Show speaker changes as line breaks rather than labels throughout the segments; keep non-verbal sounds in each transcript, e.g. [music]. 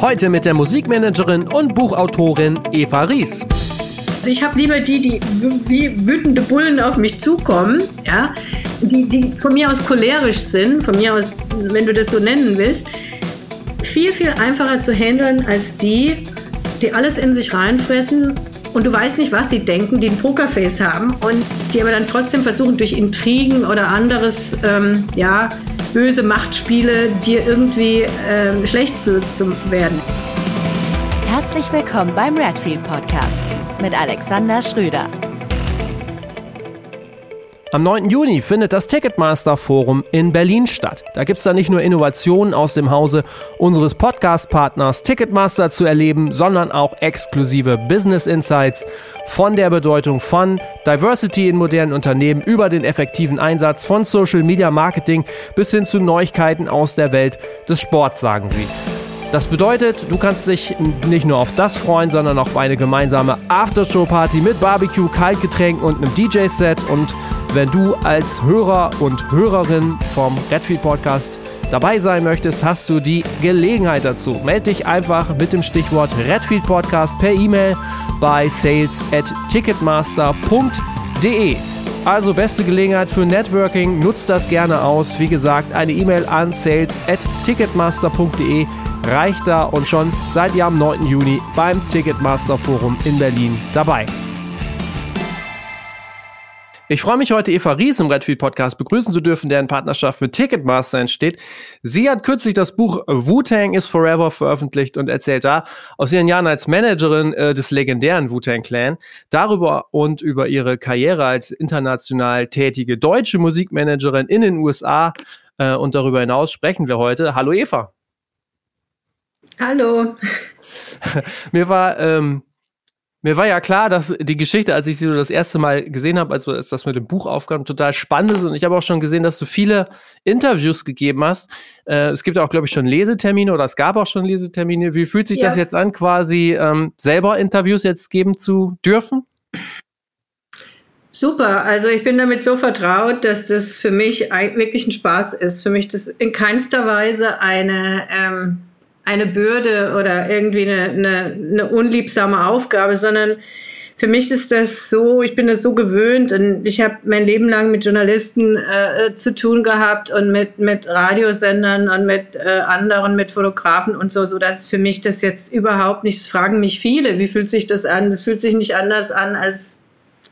Heute mit der Musikmanagerin und Buchautorin Eva Ries.
Also ich habe lieber die, die wie wütende Bullen auf mich zukommen, ja, die, die von mir aus cholerisch sind, von mir aus, wenn du das so nennen willst, viel, viel einfacher zu handeln als die, die alles in sich reinfressen und du weißt nicht, was sie denken, die ein Pokerface haben und die aber dann trotzdem versuchen, durch Intrigen oder anderes, ähm, ja, böse Machtspiele dir irgendwie ähm, schlecht zu, zu werden.
Herzlich willkommen beim Redfield Podcast mit Alexander Schröder.
Am 9. Juni findet das Ticketmaster Forum in Berlin statt. Da gibt es dann nicht nur Innovationen aus dem Hause unseres Podcast-Partners Ticketmaster zu erleben, sondern auch exklusive Business Insights von der Bedeutung von Diversity in modernen Unternehmen über den effektiven Einsatz von Social Media Marketing bis hin zu Neuigkeiten aus der Welt des Sports, sagen sie. Das bedeutet, du kannst dich nicht nur auf das freuen, sondern auch auf eine gemeinsame Aftershow-Party mit Barbecue, Kaltgetränken und einem DJ-Set. Und wenn du als Hörer und Hörerin vom Redfield Podcast dabei sein möchtest, hast du die Gelegenheit dazu. Melde dich einfach mit dem Stichwort Redfield Podcast per E-Mail bei sales at ticketmaster.de. Also beste Gelegenheit für Networking, nutzt das gerne aus. Wie gesagt, eine E-Mail an sales at ticketmaster.de reicht da und schon seid ihr am 9. Juni beim Ticketmaster Forum in Berlin dabei. Ich freue mich heute, Eva Ries im Redfield Podcast begrüßen zu dürfen, der in Partnerschaft mit Ticketmaster entsteht. Sie hat kürzlich das Buch Wu-Tang is Forever veröffentlicht und erzählt da aus ihren Jahren als Managerin äh, des legendären Wu-Tang Clan darüber und über ihre Karriere als international tätige deutsche Musikmanagerin in den USA äh, und darüber hinaus sprechen wir heute. Hallo Eva.
Hallo. [laughs]
Mir war ähm, mir war ja klar, dass die Geschichte, als ich sie das erste Mal gesehen habe, als das mit dem Buch aufkam, total spannend ist. Und ich habe auch schon gesehen, dass du viele Interviews gegeben hast. Äh, es gibt auch, glaube ich, schon Lesetermine oder es gab auch schon Lesetermine. Wie fühlt sich ja. das jetzt an, quasi ähm, selber Interviews jetzt geben zu dürfen?
Super, also ich bin damit so vertraut, dass das für mich wirklich ein Spaß ist. Für mich das in keinster Weise eine ähm, eine Bürde oder irgendwie eine, eine, eine unliebsame Aufgabe, sondern für mich ist das so, ich bin das so gewöhnt und ich habe mein Leben lang mit Journalisten äh, zu tun gehabt und mit, mit Radiosendern und mit äh, anderen, mit Fotografen und so, so dass für mich das jetzt überhaupt nicht, das fragen mich viele, wie fühlt sich das an? Das fühlt sich nicht anders an als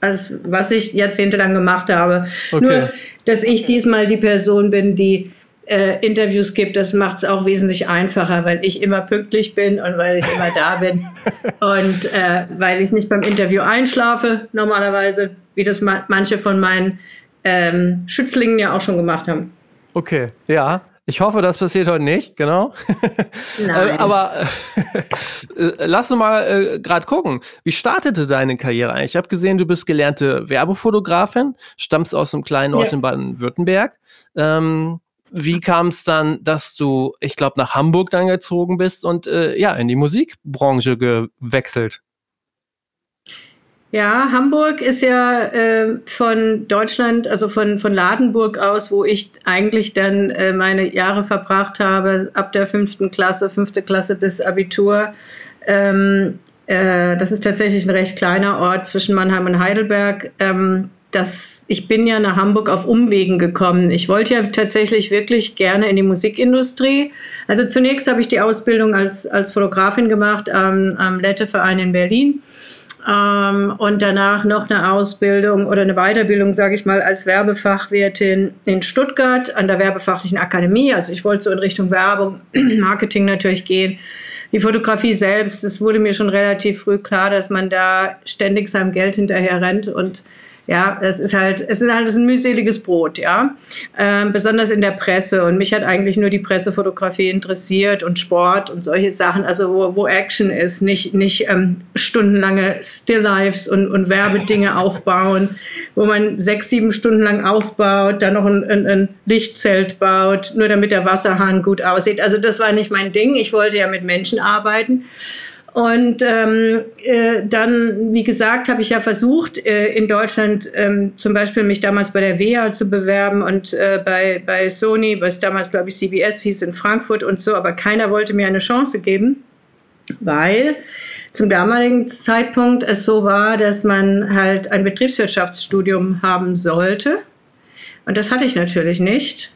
als was ich jahrzehntelang gemacht habe. Okay. Nur, dass ich diesmal die Person bin, die äh, Interviews gibt, das macht es auch wesentlich einfacher, weil ich immer pünktlich bin und weil ich immer da bin [laughs] und äh, weil ich nicht beim Interview einschlafe normalerweise, wie das ma manche von meinen ähm, Schützlingen ja auch schon gemacht haben.
Okay, ja. Ich hoffe, das passiert heute nicht, genau. Nein. [laughs] äh, aber [laughs] äh, lass uns mal äh, gerade gucken. Wie startete deine Karriere eigentlich? Ich habe gesehen, du bist gelernte Werbefotografin, stammst aus einem kleinen Ort ja. in Baden-Württemberg. Ähm, wie kam es dann, dass du, ich glaube, nach Hamburg dann gezogen bist und äh, ja, in die Musikbranche gewechselt?
Ja, Hamburg ist ja äh, von Deutschland, also von, von Ladenburg aus, wo ich eigentlich dann äh, meine Jahre verbracht habe, ab der fünften Klasse, fünfte Klasse bis Abitur. Ähm, äh, das ist tatsächlich ein recht kleiner Ort zwischen Mannheim und Heidelberg. Ähm, das, ich bin ja nach Hamburg auf Umwegen gekommen. Ich wollte ja tatsächlich wirklich gerne in die Musikindustrie. Also zunächst habe ich die Ausbildung als, als Fotografin gemacht am, am Lette-Verein in Berlin. Ähm, und danach noch eine Ausbildung oder eine Weiterbildung, sage ich mal, als Werbefachwirtin in Stuttgart an der Werbefachlichen Akademie. Also ich wollte so in Richtung Werbung, [clears throat] Marketing natürlich gehen. Die Fotografie selbst, es wurde mir schon relativ früh klar, dass man da ständig seinem Geld hinterher rennt und ja, es ist halt, es ist halt ein mühseliges Brot, ja. Ähm, besonders in der Presse. Und mich hat eigentlich nur die Pressefotografie interessiert und Sport und solche Sachen, also wo, wo Action ist, nicht, nicht ähm, stundenlange Still-Lives und, und Werbedinge aufbauen, wo man sechs, sieben Stunden lang aufbaut, dann noch ein, ein, ein Lichtzelt baut, nur damit der Wasserhahn gut aussieht. Also das war nicht mein Ding. Ich wollte ja mit Menschen arbeiten. Und ähm, äh, dann, wie gesagt, habe ich ja versucht, äh, in Deutschland ähm, zum Beispiel mich damals bei der WEA zu bewerben und äh, bei, bei Sony, was damals, glaube ich, CBS hieß in Frankfurt und so, aber keiner wollte mir eine Chance geben. weil zum damaligen Zeitpunkt es so war, dass man halt ein Betriebswirtschaftsstudium haben sollte. Und das hatte ich natürlich nicht.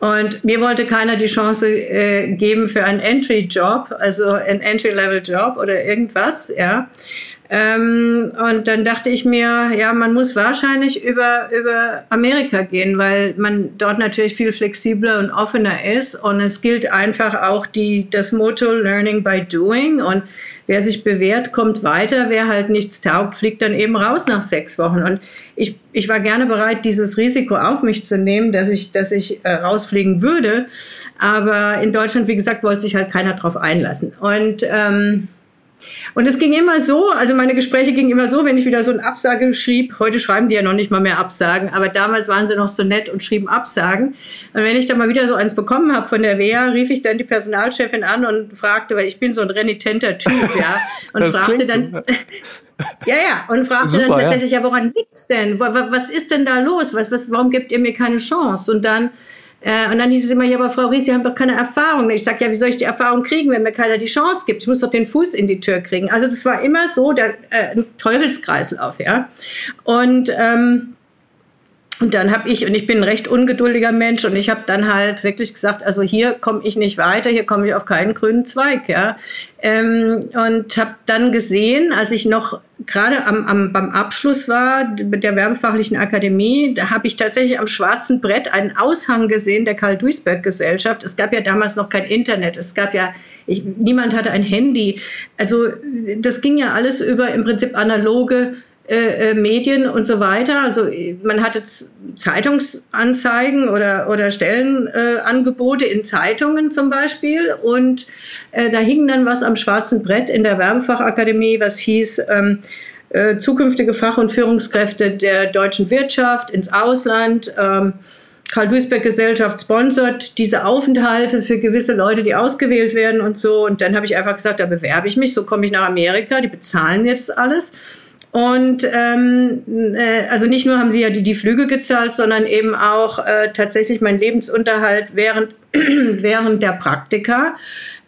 Und mir wollte keiner die Chance äh, geben für einen Entry-Job, also einen Entry-Level-Job oder irgendwas, ja. Ähm, und dann dachte ich mir, ja, man muss wahrscheinlich über, über Amerika gehen, weil man dort natürlich viel flexibler und offener ist. Und es gilt einfach auch die, das Motto Learning by Doing. Und wer sich bewährt, kommt weiter. Wer halt nichts taugt, fliegt dann eben raus nach sechs Wochen. Und ich, ich war gerne bereit, dieses Risiko auf mich zu nehmen, dass ich, dass ich äh, rausfliegen würde. Aber in Deutschland, wie gesagt, wollte sich halt keiner drauf einlassen. Und ähm, und es ging immer so, also meine Gespräche gingen immer so, wenn ich wieder so eine Absage schrieb, heute schreiben die ja noch nicht mal mehr Absagen, aber damals waren sie noch so nett und schrieben Absagen. Und wenn ich dann mal wieder so eins bekommen habe von der WEA, rief ich dann die Personalchefin an und fragte, weil ich bin so ein renitenter Typ, ja, [laughs] und das fragte dann, [laughs] ja, ja, und fragte Super, dann tatsächlich, ja, ja woran liegt's denn? Was ist denn da los? Was, was, warum gibt ihr mir keine Chance? Und dann äh, und dann hieß es immer, ja, aber Frau Ries, Sie haben doch keine Erfahrung. Und ich sage, ja, wie soll ich die Erfahrung kriegen, wenn mir keiner die Chance gibt? Ich muss doch den Fuß in die Tür kriegen. Also das war immer so der äh, Teufelskreislauf, ja. Und ähm, und dann habe ich, und ich bin ein recht ungeduldiger Mensch, und ich habe dann halt wirklich gesagt, also hier komme ich nicht weiter, hier komme ich auf keinen grünen Zweig, ja. Ähm, und habe dann gesehen, als ich noch gerade am, am, beim Abschluss war mit der Werbefachlichen Akademie, da habe ich tatsächlich am schwarzen Brett einen Aushang gesehen der Karl-Duisberg-Gesellschaft. Es gab ja damals noch kein Internet, es gab ja, ich, niemand hatte ein Handy. Also das ging ja alles über im Prinzip analoge äh, äh, Medien und so weiter. Also man hatte Zeitungsanzeigen oder, oder Stellenangebote äh, in Zeitungen zum Beispiel und äh, da hing dann was am schwarzen Brett in der Werbefachakademie, was hieß ähm, äh, zukünftige Fach- und Führungskräfte der deutschen Wirtschaft ins Ausland. Ähm, Karl-Duisberg-Gesellschaft sponsert diese Aufenthalte für gewisse Leute, die ausgewählt werden und so. Und dann habe ich einfach gesagt, da bewerbe ich mich, so komme ich nach Amerika, die bezahlen jetzt alles. Und ähm, äh, also nicht nur haben sie ja die, die Flüge gezahlt, sondern eben auch äh, tatsächlich mein Lebensunterhalt während, [clears throat] während der Praktika.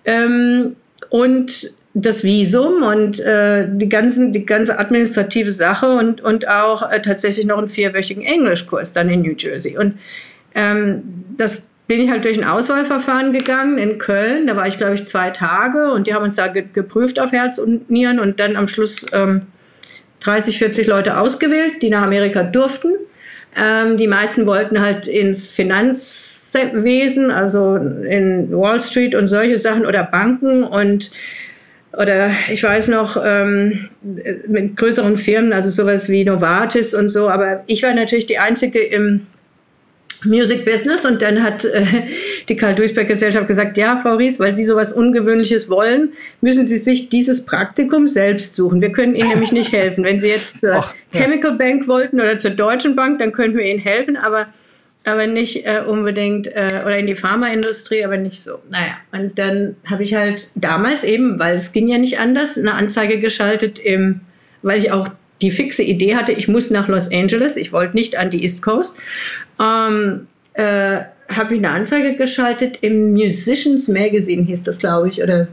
Ähm, und das Visum und äh, die, ganzen, die ganze administrative Sache und, und auch äh, tatsächlich noch einen vierwöchigen Englischkurs dann in New Jersey. Und ähm, das bin ich halt durch ein Auswahlverfahren gegangen in Köln. Da war ich, glaube ich, zwei Tage und die haben uns da ge geprüft auf Herz und Nieren und dann am Schluss ähm, 30, 40 Leute ausgewählt, die nach Amerika durften. Ähm, die meisten wollten halt ins Finanzwesen, also in Wall Street und solche Sachen oder Banken und oder ich weiß noch ähm, mit größeren Firmen, also sowas wie Novartis und so. Aber ich war natürlich die einzige im Music Business und dann hat äh, die Karl Duisberg Gesellschaft gesagt, ja, Frau Ries, weil Sie sowas Ungewöhnliches wollen, müssen Sie sich dieses Praktikum selbst suchen. Wir können Ihnen nämlich nicht helfen. Wenn Sie jetzt zur Ach, ja. Chemical Bank wollten oder zur Deutschen Bank, dann könnten wir Ihnen helfen, aber aber nicht äh, unbedingt äh, oder in die Pharmaindustrie, aber nicht so. Naja, und dann habe ich halt damals eben, weil es ging ja nicht anders, eine Anzeige geschaltet im, weil ich auch die fixe Idee hatte, ich muss nach Los Angeles, ich wollte nicht an die East Coast, ähm, äh, habe ich eine Anzeige geschaltet im Musicians Magazine, hieß das, glaube ich, oder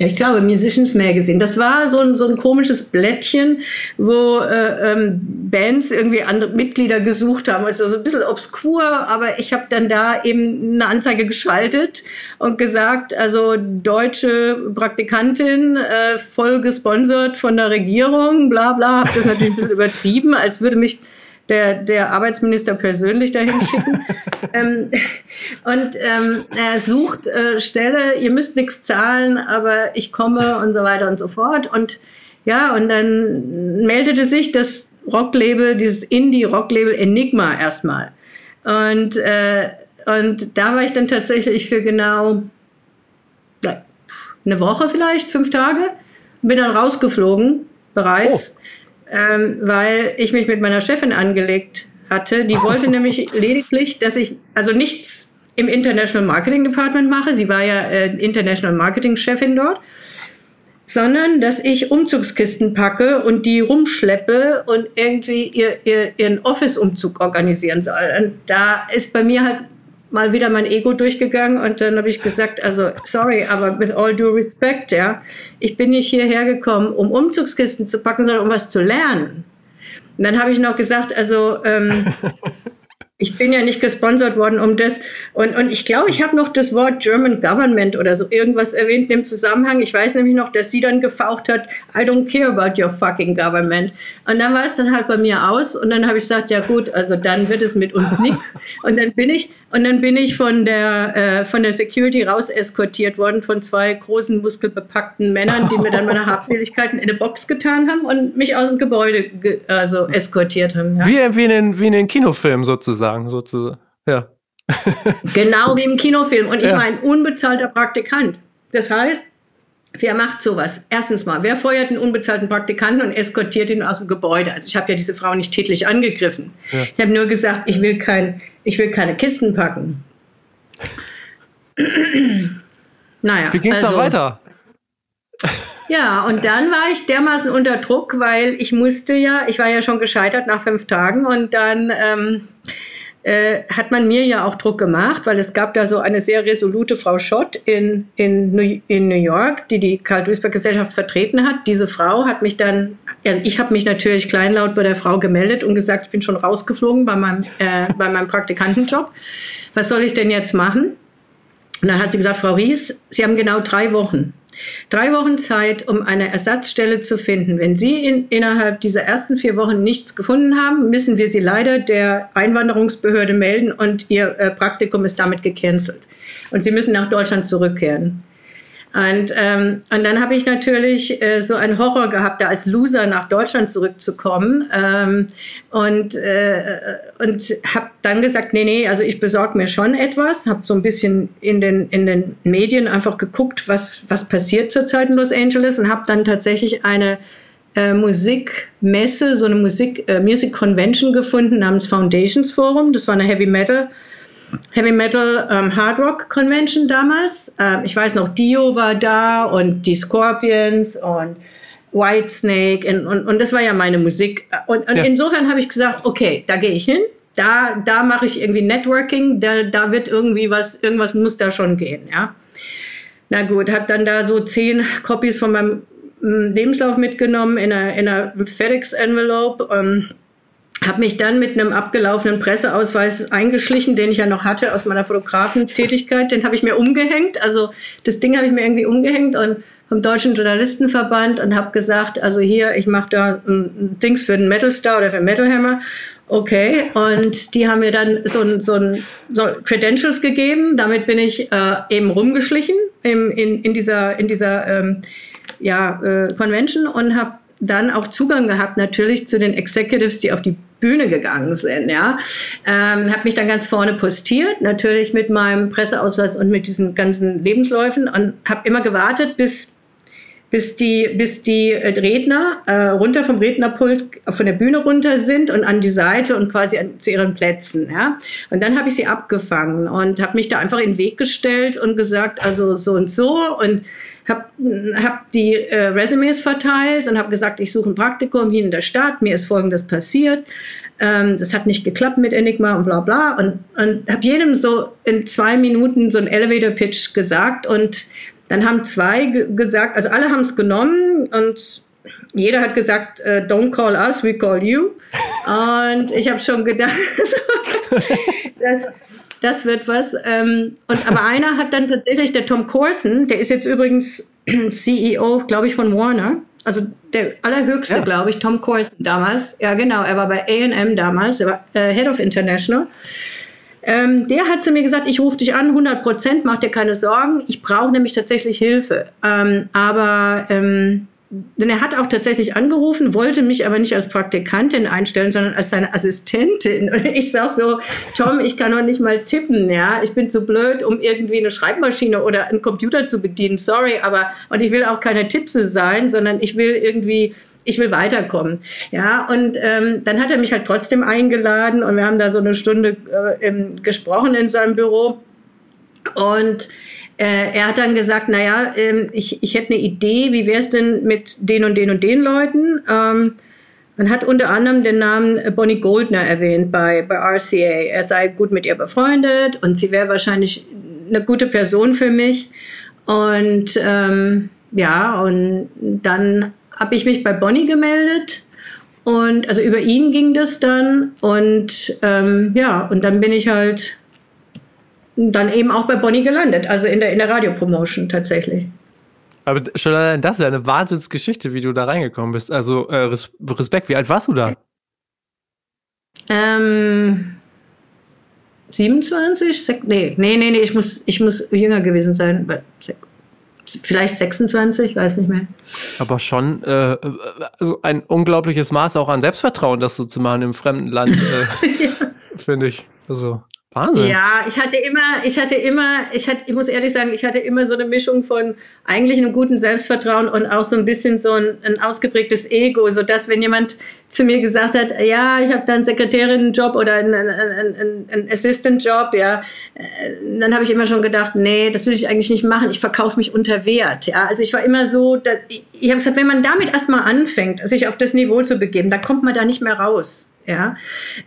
ja, ich glaube, Musicians Magazine. Das war so ein, so ein komisches Blättchen, wo äh, ähm, Bands irgendwie andere Mitglieder gesucht haben. Also so ein bisschen obskur, aber ich habe dann da eben eine Anzeige geschaltet und gesagt, also deutsche Praktikantin, äh, voll gesponsert von der Regierung, bla bla. Habe das natürlich ein bisschen [laughs] übertrieben, als würde mich der, der Arbeitsminister persönlich dahin [laughs] schicken. ähm, und ähm, er sucht äh, Stelle, ihr müsst nichts zahlen, aber ich komme und so weiter und so fort. Und ja, und dann meldete sich das Rocklabel, dieses Indie-Rocklabel Enigma erstmal. Und, äh, und da war ich dann tatsächlich für genau eine Woche vielleicht, fünf Tage, bin dann rausgeflogen bereits. Oh ähm, weil ich mich mit meiner Chefin angelegt hatte. Die wollte [laughs] nämlich lediglich, dass ich also nichts im International Marketing Department mache. Sie war ja äh, International Marketing Chefin dort. Sondern, dass ich Umzugskisten packe und die rumschleppe und irgendwie ihr, ihr, ihren Office-Umzug organisieren soll. Und da ist bei mir halt mal wieder mein Ego durchgegangen und dann habe ich gesagt, also sorry, aber with all due respect, ja, ich bin nicht hierher gekommen, um Umzugskisten zu packen, sondern um was zu lernen. Und dann habe ich noch gesagt, also ähm, [laughs] ich bin ja nicht gesponsert worden um das. Und, und ich glaube, ich habe noch das Wort German Government oder so irgendwas erwähnt im Zusammenhang. Ich weiß nämlich noch, dass sie dann gefaucht hat, I don't care about your fucking government. Und dann war es dann halt bei mir aus und dann habe ich gesagt, ja gut, also dann wird es mit uns nichts. [laughs] Und dann bin ich, und dann bin ich von der, äh, von der Security raus eskortiert worden von zwei großen muskelbepackten Männern, die mir dann meine [laughs] Habseligkeiten in eine Box getan haben und mich aus dem Gebäude ge also eskortiert haben.
Ja. Wie, wie, in wie in den Kinofilmen sozusagen, sozusagen. Ja. [laughs]
genau wie im Kinofilm. Und ich ja. war ein unbezahlter Praktikant. Das heißt, Wer macht sowas? Erstens mal, wer feuert einen unbezahlten Praktikanten und eskortiert ihn aus dem Gebäude? Also ich habe ja diese Frau nicht tätlich angegriffen. Ja. Ich habe nur gesagt, ich will, kein, ich will keine Kisten packen. [clears throat]
naja. Wie ging es also, da weiter?
Ja, und dann war ich dermaßen unter Druck, weil ich musste ja, ich war ja schon gescheitert nach fünf Tagen und dann ähm, äh, hat man mir ja auch Druck gemacht, weil es gab da so eine sehr resolute Frau Schott in, in, New, in New York, die die Karl-Duisberg-Gesellschaft vertreten hat. Diese Frau hat mich dann, also ich habe mich natürlich kleinlaut bei der Frau gemeldet und gesagt, ich bin schon rausgeflogen bei meinem, äh, bei meinem Praktikantenjob. Was soll ich denn jetzt machen? Und dann hat sie gesagt, Frau Ries, Sie haben genau drei Wochen. Drei Wochen Zeit, um eine Ersatzstelle zu finden. Wenn Sie in, innerhalb dieser ersten vier Wochen nichts gefunden haben, müssen wir Sie leider der Einwanderungsbehörde melden und Ihr äh, Praktikum ist damit gecancelt. Und Sie müssen nach Deutschland zurückkehren. Und, ähm, und dann habe ich natürlich äh, so einen Horror gehabt, da als Loser nach Deutschland zurückzukommen. Ähm, und äh, und habe dann gesagt, nee, nee, also ich besorge mir schon etwas. Habe so ein bisschen in den, in den Medien einfach geguckt, was, was passiert zurzeit in Los Angeles und habe dann tatsächlich eine äh, Musikmesse, so eine Musik, äh, Music Convention gefunden namens Foundations Forum. Das war eine Heavy Metal Heavy Metal ähm, Hard Rock Convention damals. Ähm, ich weiß noch, Dio war da und die Scorpions und Whitesnake und, und, und das war ja meine Musik. Und, und ja. insofern habe ich gesagt, okay, da gehe ich hin. Da, da mache ich irgendwie Networking, da, da wird irgendwie was, irgendwas muss da schon gehen, ja. Na gut, habe dann da so zehn Copies von meinem mm, Lebenslauf mitgenommen in einer, in einer FedEx-Envelope. Ähm, habe mich dann mit einem abgelaufenen Presseausweis eingeschlichen, den ich ja noch hatte aus meiner Fotografentätigkeit. Den habe ich mir umgehängt. Also das Ding habe ich mir irgendwie umgehängt und vom Deutschen Journalistenverband und habe gesagt, also hier, ich mache da ein Dings für den Metal Star oder für Metal Hammer. Okay, und die haben mir dann so ein, so ein so Credentials gegeben. Damit bin ich äh, eben rumgeschlichen im, in, in dieser, in dieser ähm, ja, äh, Convention und habe dann auch Zugang gehabt natürlich zu den Executives, die auf die Bühne gegangen sind, ja. Ähm, habe mich dann ganz vorne postiert, natürlich mit meinem Presseausweis und mit diesen ganzen Lebensläufen und habe immer gewartet, bis bis die, bis die Redner äh, runter vom Rednerpult von der Bühne runter sind und an die Seite und quasi an, zu ihren Plätzen. Ja? Und dann habe ich sie abgefangen und habe mich da einfach in den Weg gestellt und gesagt, also so und so und habe hab die äh, Resumes verteilt und habe gesagt, ich suche ein Praktikum hier in der Stadt, mir ist Folgendes passiert. Ähm, das hat nicht geklappt mit Enigma und bla bla. Und, und habe jedem so in zwei Minuten so einen Elevator-Pitch gesagt. Und dann haben zwei gesagt, also alle haben es genommen und jeder hat gesagt, uh, don't call us, we call you. Und ich habe schon gedacht, [laughs] das, das wird was. Ähm, und, aber einer hat dann tatsächlich, der Tom Corson, der ist jetzt übrigens [clears throat] CEO, glaube ich, von Warner. Also der allerhöchste, ja. glaube ich, Tom Corson damals. Ja, genau, er war bei AM damals, er war äh, Head of International. Ähm, der hat zu mir gesagt, ich rufe dich an, 100 Prozent, mach dir keine Sorgen. Ich brauche nämlich tatsächlich Hilfe. Ähm, aber ähm, denn er hat auch tatsächlich angerufen, wollte mich aber nicht als Praktikantin einstellen, sondern als seine Assistentin. Und ich sag so, Tom, ich kann doch nicht mal tippen, ja. Ich bin zu blöd, um irgendwie eine Schreibmaschine oder einen Computer zu bedienen. Sorry, aber und ich will auch keine Tippse sein, sondern ich will irgendwie ich will weiterkommen. Ja, und ähm, dann hat er mich halt trotzdem eingeladen und wir haben da so eine Stunde äh, gesprochen in seinem Büro. Und äh, er hat dann gesagt, naja, ähm, ich, ich hätte eine Idee, wie wäre es denn mit den und den und den Leuten? Ähm, Man hat unter anderem den Namen Bonnie Goldner erwähnt bei, bei RCA. Er sei gut mit ihr befreundet und sie wäre wahrscheinlich eine gute Person für mich. Und ähm, ja, und dann habe ich mich bei Bonnie gemeldet. Und also über ihn ging das dann. Und ähm, ja, und dann bin ich halt dann eben auch bei Bonnie gelandet, also in der, in der Radiopromotion tatsächlich.
Aber schon allein das ist ja eine Wahnsinnsgeschichte, wie du da reingekommen bist. Also äh, Respekt, wie alt warst du da?
Ähm, 27? Sek nee, nee, nee, nee, ich muss, ich muss jünger gewesen sein. Vielleicht 26, weiß nicht mehr.
Aber schon äh, also ein unglaubliches Maß auch an Selbstvertrauen, das so zu machen im fremden Land, äh, [laughs] ja. finde ich. Also. Wahnsinn.
Ja, ich hatte immer, ich hatte immer, ich hatte, ich muss ehrlich sagen, ich hatte immer so eine Mischung von eigentlich einem guten Selbstvertrauen und auch so ein bisschen so ein, ein ausgeprägtes Ego, so dass wenn jemand zu mir gesagt hat, ja, ich habe da einen Sekretärinnenjob oder einen, einen, einen, einen Assistant-Job, ja, äh, dann habe ich immer schon gedacht, nee, das will ich eigentlich nicht machen. Ich verkaufe mich unter Wert. Ja, also ich war immer so, da, ich habe gesagt, wenn man damit erstmal anfängt, sich auf das Niveau zu begeben, dann kommt man da nicht mehr raus. Ja,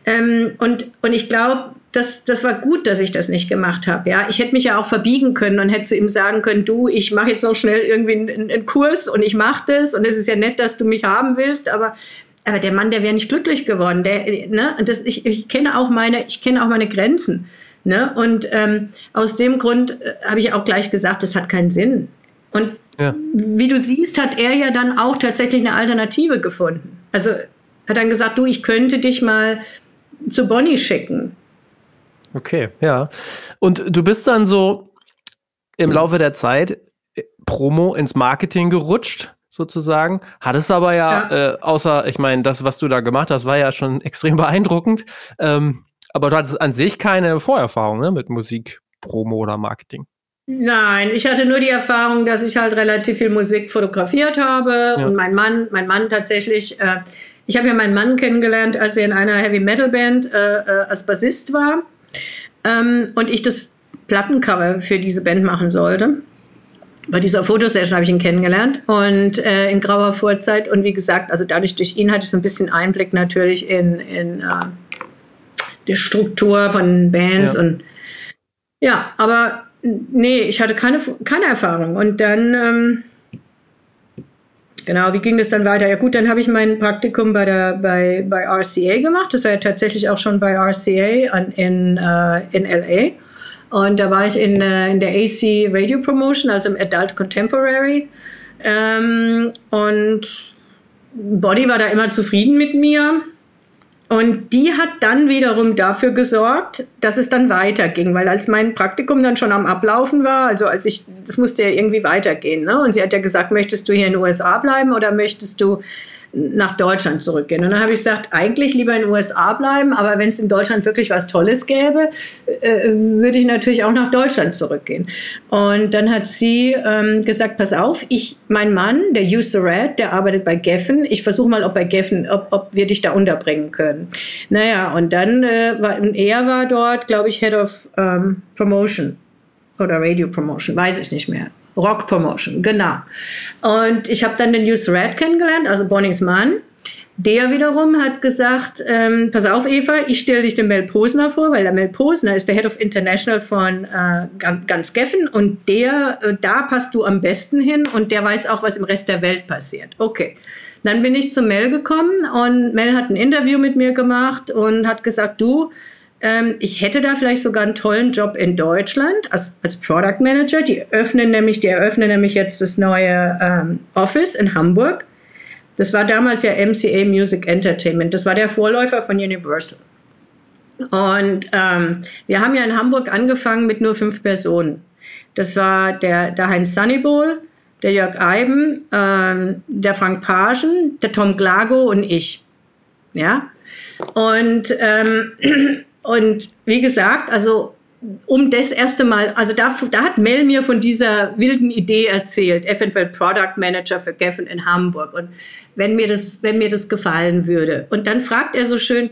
ähm, und und ich glaube das, das war gut, dass ich das nicht gemacht habe. Ja, ich hätte mich ja auch verbiegen können und hätte zu ihm sagen können, du, ich mache jetzt noch schnell irgendwie einen, einen Kurs und ich mache das und es ist ja nett, dass du mich haben willst, aber aber der Mann, der wäre nicht glücklich geworden. Der, ne, das, ich, ich kenne auch meine, ich kenne auch meine Grenzen. Ne? Und ähm, aus dem Grund äh, habe ich auch gleich gesagt, das hat keinen Sinn. Und ja. wie du siehst, hat er ja dann auch tatsächlich eine Alternative gefunden. Also hat dann gesagt, du, ich könnte dich mal zu Bonnie schicken.
Okay, ja. Und du bist dann so im Laufe der Zeit äh, Promo ins Marketing gerutscht, sozusagen. Hattest aber ja, ja. Äh, außer, ich meine, das, was du da gemacht hast, war ja schon [laughs] extrem beeindruckend. Ähm, aber du hattest an sich keine Vorerfahrung ne, mit Musik, Promo oder Marketing.
Nein, ich hatte nur die Erfahrung, dass ich halt relativ viel Musik fotografiert habe ja. und mein Mann, mein Mann tatsächlich, äh, ich habe ja meinen Mann kennengelernt, als er in einer Heavy Metal Band äh, äh als Bassist war ähm, und ich das Plattencover für diese Band machen sollte. Bei dieser Fotosession habe ich ihn kennengelernt und äh, in grauer Vorzeit. Und wie gesagt, also dadurch durch ihn hatte ich so ein bisschen Einblick natürlich in, in äh, die Struktur von Bands. Ja. Und ja, aber nee, ich hatte keine, keine Erfahrung. Und dann ähm, Genau, wie ging das dann weiter? Ja gut, dann habe ich mein Praktikum bei, der, bei, bei RCA gemacht. Das war ja tatsächlich auch schon bei RCA an, in, äh, in LA. Und da war ich in, äh, in der AC Radio Promotion, also im Adult Contemporary. Ähm, und Body war da immer zufrieden mit mir. Und die hat dann wiederum dafür gesorgt, dass es dann weiterging, weil als mein Praktikum dann schon am Ablaufen war, also als ich, das musste ja irgendwie weitergehen. Ne? Und sie hat ja gesagt, möchtest du hier in den USA bleiben oder möchtest du nach Deutschland zurückgehen. Und dann habe ich gesagt, eigentlich lieber in den USA bleiben, aber wenn es in Deutschland wirklich was Tolles gäbe, äh, würde ich natürlich auch nach Deutschland zurückgehen. Und dann hat sie ähm, gesagt, pass auf, ich, mein Mann, der Hugh Surratt, der arbeitet bei Geffen, ich versuche mal, ob bei Geffen, ob, ob wir dich da unterbringen können. Naja, und dann äh, war, er war dort, glaube ich, Head of ähm, Promotion oder Radio Promotion, weiß ich nicht mehr. Rock Promotion, genau. Und ich habe dann den Hughes Red kennengelernt, also Bonnies Mann. Der wiederum hat gesagt, ähm, pass auf Eva, ich stelle dich dem Mel Posner vor, weil der Mel Posner ist der Head of International von äh, ganz Geffen und der, äh, da passt du am besten hin und der weiß auch, was im Rest der Welt passiert. Okay. Dann bin ich zu Mel gekommen und Mel hat ein Interview mit mir gemacht und hat gesagt, du, ähm, ich hätte da vielleicht sogar einen tollen Job in Deutschland als, als Product Manager. Die öffnen nämlich, die eröffnen nämlich jetzt das neue ähm, Office in Hamburg. Das war damals ja MCA Music Entertainment. Das war der Vorläufer von Universal. Und ähm, wir haben ja in Hamburg angefangen mit nur fünf Personen. Das war der, der Heinz Sunnybowl, der Jörg Eiben, ähm, der Frank Pagen, der Tom Glago und ich. Ja. Und ähm, [clears throat] Und wie gesagt, also um das erste Mal, also da, da hat Mel mir von dieser wilden Idee erzählt, eventuell Product Manager für Geffen in Hamburg. Und wenn mir das, wenn mir das gefallen würde. Und dann fragt er so schön,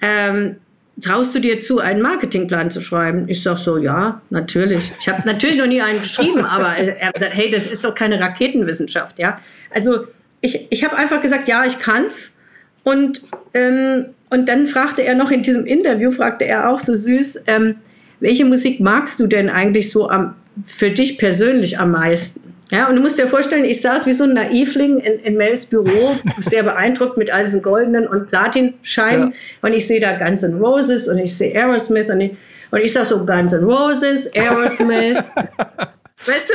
ähm, traust du dir zu, einen Marketingplan zu schreiben? Ich sage so, ja, natürlich. Ich habe natürlich noch nie einen geschrieben, aber er gesagt, hey, das ist doch keine Raketenwissenschaft, ja. Also ich, ich habe einfach gesagt, ja, ich kann's. Und, ähm, und dann fragte er noch in diesem Interview, fragte er auch so süß, ähm, welche Musik magst du denn eigentlich so am, für dich persönlich am meisten? Ja, und du musst dir vorstellen, ich saß wie so ein Naivling in, in Mels Büro, [laughs] sehr beeindruckt mit all diesen goldenen und Platinscheiben. Ja. Und ich sehe da Guns N' Roses und ich sehe Aerosmith und ich, und ich sag so Guns N' Roses, Aerosmith. [laughs] weißt du?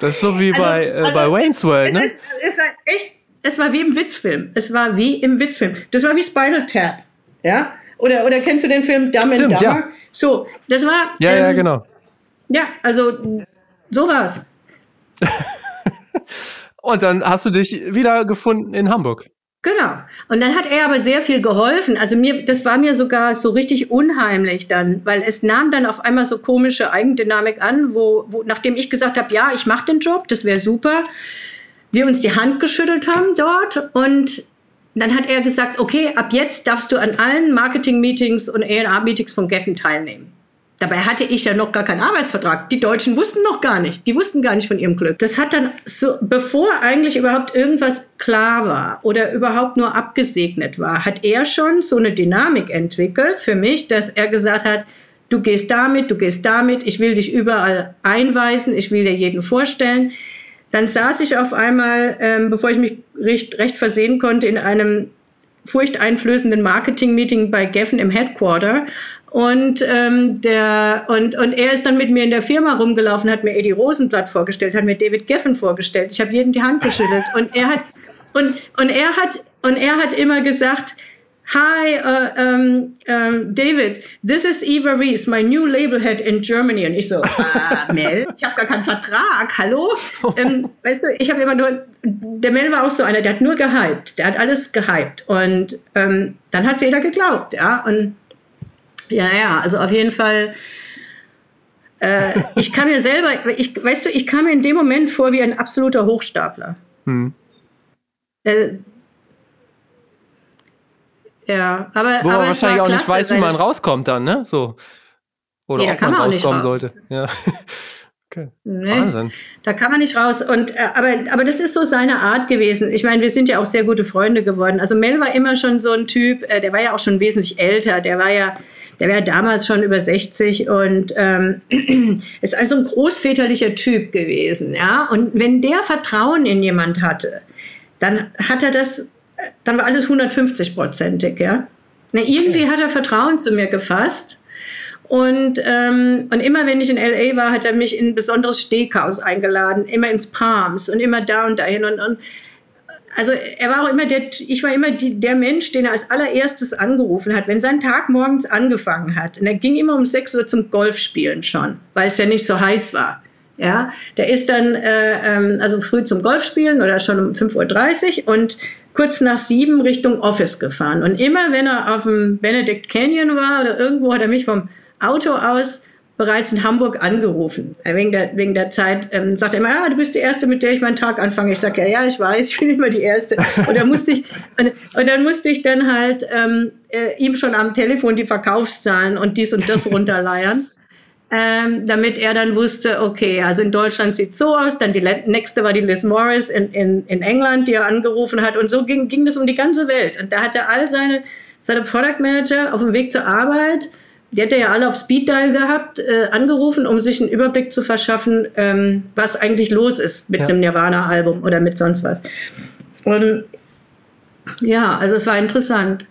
das ist so wie [laughs] also, bei, äh, also, bei Wayne's World, ne?
Es, ist, es war echt, es war wie im Witzfilm. Es war wie im Witzfilm. Das war wie Spinal Tap. Ja? Oder, oder kennst du den Film Dumb and Dumber? Ja. So, das war.
Ja, ähm, ja, genau.
Ja, also so war's. [laughs]
Und dann hast du dich wieder gefunden in Hamburg.
Genau. Und dann hat er aber sehr viel geholfen. Also mir, das war mir sogar so richtig unheimlich dann, weil es nahm dann auf einmal so komische Eigendynamik an, wo, wo nachdem ich gesagt habe, ja, ich mache den Job, das wäre super, wir uns die Hand geschüttelt haben dort und dann hat er gesagt, okay, ab jetzt darfst du an allen Marketing-Meetings und A&R-Meetings von Geffen teilnehmen. Dabei hatte ich ja noch gar keinen Arbeitsvertrag. Die Deutschen wussten noch gar nicht. Die wussten gar nicht von ihrem Glück. Das hat dann so, bevor eigentlich überhaupt irgendwas klar war oder überhaupt nur abgesegnet war, hat er schon so eine Dynamik entwickelt für mich, dass er gesagt hat, du gehst damit, du gehst damit, ich will dich überall einweisen, ich will dir jeden vorstellen. Dann saß ich auf einmal, ähm, bevor ich mich recht, recht versehen konnte, in einem furchteinflößenden Marketing-Meeting bei Geffen im Headquarter und, ähm, der, und, und er ist dann mit mir in der Firma rumgelaufen, hat mir Eddie Rosenblatt vorgestellt, hat mir David Geffen vorgestellt. Ich habe jedem die Hand geschüttelt. Und er hat, und, und er hat, und er hat immer gesagt, Hi, uh, um, um, David, this is Eva Rees, my new label head in Germany. Und ich so, ah, [laughs] Mel, ich habe gar keinen Vertrag, hallo? [laughs] ähm, weißt du, ich habe immer nur, der Mel war auch so einer, der hat nur gehypt, der hat alles gehypt. Und ähm, dann hat es jeder geglaubt, ja. Und ja, ja, also auf jeden Fall. Äh, [laughs] ich kam mir selber, ich, weißt du, ich kam mir in dem Moment vor wie ein absoluter Hochstapler. Hm. Äh, ja, aber.
Wo man wahrscheinlich auch nicht weiß, wie man rauskommt dann, ne? So. Oder nee, ob man, man rauskommen sollte. Ja. [laughs]
Okay. Nee, Wahnsinn. Da kann man nicht raus. Und, äh, aber, aber das ist so seine Art gewesen. Ich meine, wir sind ja auch sehr gute Freunde geworden. Also Mel war immer schon so ein Typ, äh, der war ja auch schon wesentlich älter. Der war ja, der war damals schon über 60 und ähm, [clears throat] ist also ein großväterlicher Typ gewesen. Ja? Und wenn der Vertrauen in jemand hatte, dann hat er das, dann war alles 150-prozentig. Ja? Na, irgendwie okay. hat er Vertrauen zu mir gefasst. Und, ähm, und immer wenn ich in LA war, hat er mich in ein besonderes Steakhouse eingeladen, immer ins Palms und immer da und dahin. Und, und also er war auch immer der, ich war immer die, der Mensch, den er als allererstes angerufen hat, wenn sein Tag morgens angefangen hat. Und er ging immer um 6 Uhr zum Golfspielen schon, weil es ja nicht so heiß war. Ja, der ist dann äh, ähm, also früh zum Golfspielen oder schon um 5.30 Uhr und kurz nach sieben Richtung Office gefahren. Und immer wenn er auf dem Benedict Canyon war oder irgendwo, hat er mich vom Auto aus bereits in Hamburg angerufen. Äh, wegen der, wegen der Zeit ähm, sagt er immer, ja, du bist die Erste, mit der ich meinen Tag anfange. Ich sage, ja, ja, ich weiß, [laughs] ich bin immer die Erste. Und dann musste ich, und, und dann musste ich dann halt ähm, äh, ihm schon am Telefon die Verkaufszahlen und dies und das [laughs] runterleiern. Ähm, damit er dann wusste, okay, also in Deutschland sieht es so aus, dann die nächste war die Liz Morris in, in, in England, die er angerufen hat und so ging, ging das um die ganze Welt. Und da hat er all seine, seine Product Manager auf dem Weg zur Arbeit die hat er ja alle auf Speed Dial gehabt, äh, angerufen, um sich einen Überblick zu verschaffen, ähm, was eigentlich los ist mit ja. einem Nirvana-Album oder mit sonst was. Und ja, also es war interessant.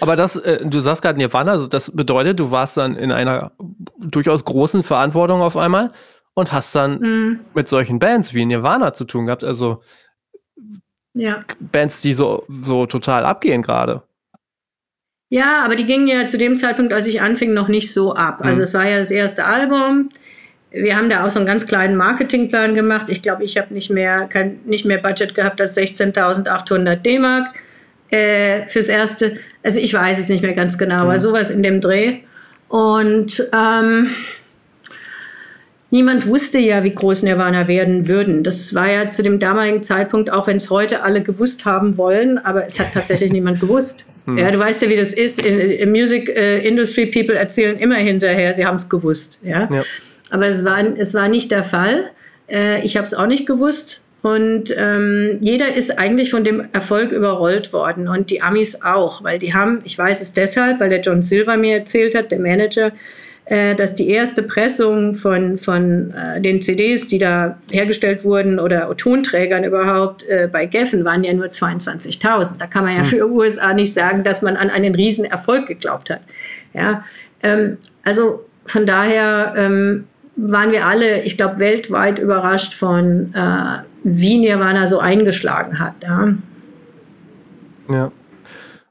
Aber das, äh, du sagst gerade Nirvana, also das bedeutet, du warst dann in einer durchaus großen Verantwortung auf einmal und hast dann mhm. mit solchen Bands wie Nirvana zu tun gehabt. Also ja. Bands, die so, so total abgehen gerade.
Ja, aber die gingen ja zu dem Zeitpunkt, als ich anfing, noch nicht so ab. Also mhm. es war ja das erste Album. Wir haben da auch so einen ganz kleinen Marketingplan gemacht. Ich glaube, ich habe nicht mehr, kein, nicht mehr Budget gehabt als 16.800 D-Mark äh, fürs erste. Also ich weiß es nicht mehr ganz genau, mhm. aber sowas in dem Dreh. Und ähm, niemand wusste ja, wie groß Nirvana werden würden. Das war ja zu dem damaligen Zeitpunkt, auch wenn es heute alle gewusst haben wollen, aber es hat tatsächlich [laughs] niemand gewusst. Hm. Ja, du weißt ja, wie das ist. In, in Music äh, Industry People erzählen immer hinterher, sie haben es gewusst. Ja? ja? Aber es war, es war nicht der Fall. Äh, ich habe es auch nicht gewusst. Und ähm, jeder ist eigentlich von dem Erfolg überrollt worden und die Amis auch, weil die haben, ich weiß es deshalb, weil der John Silver mir erzählt hat, der Manager, äh, dass die erste Pressung von, von äh, den CDs, die da hergestellt wurden oder Tonträgern überhaupt äh, bei Geffen waren ja nur 22.000. Da kann man ja hm. für USA nicht sagen, dass man an einen riesen Erfolg geglaubt hat. Ja, ähm, also von daher ähm, waren wir alle, ich glaube, weltweit überrascht von, äh, wie Nirvana so eingeschlagen hat. Ja.
ja.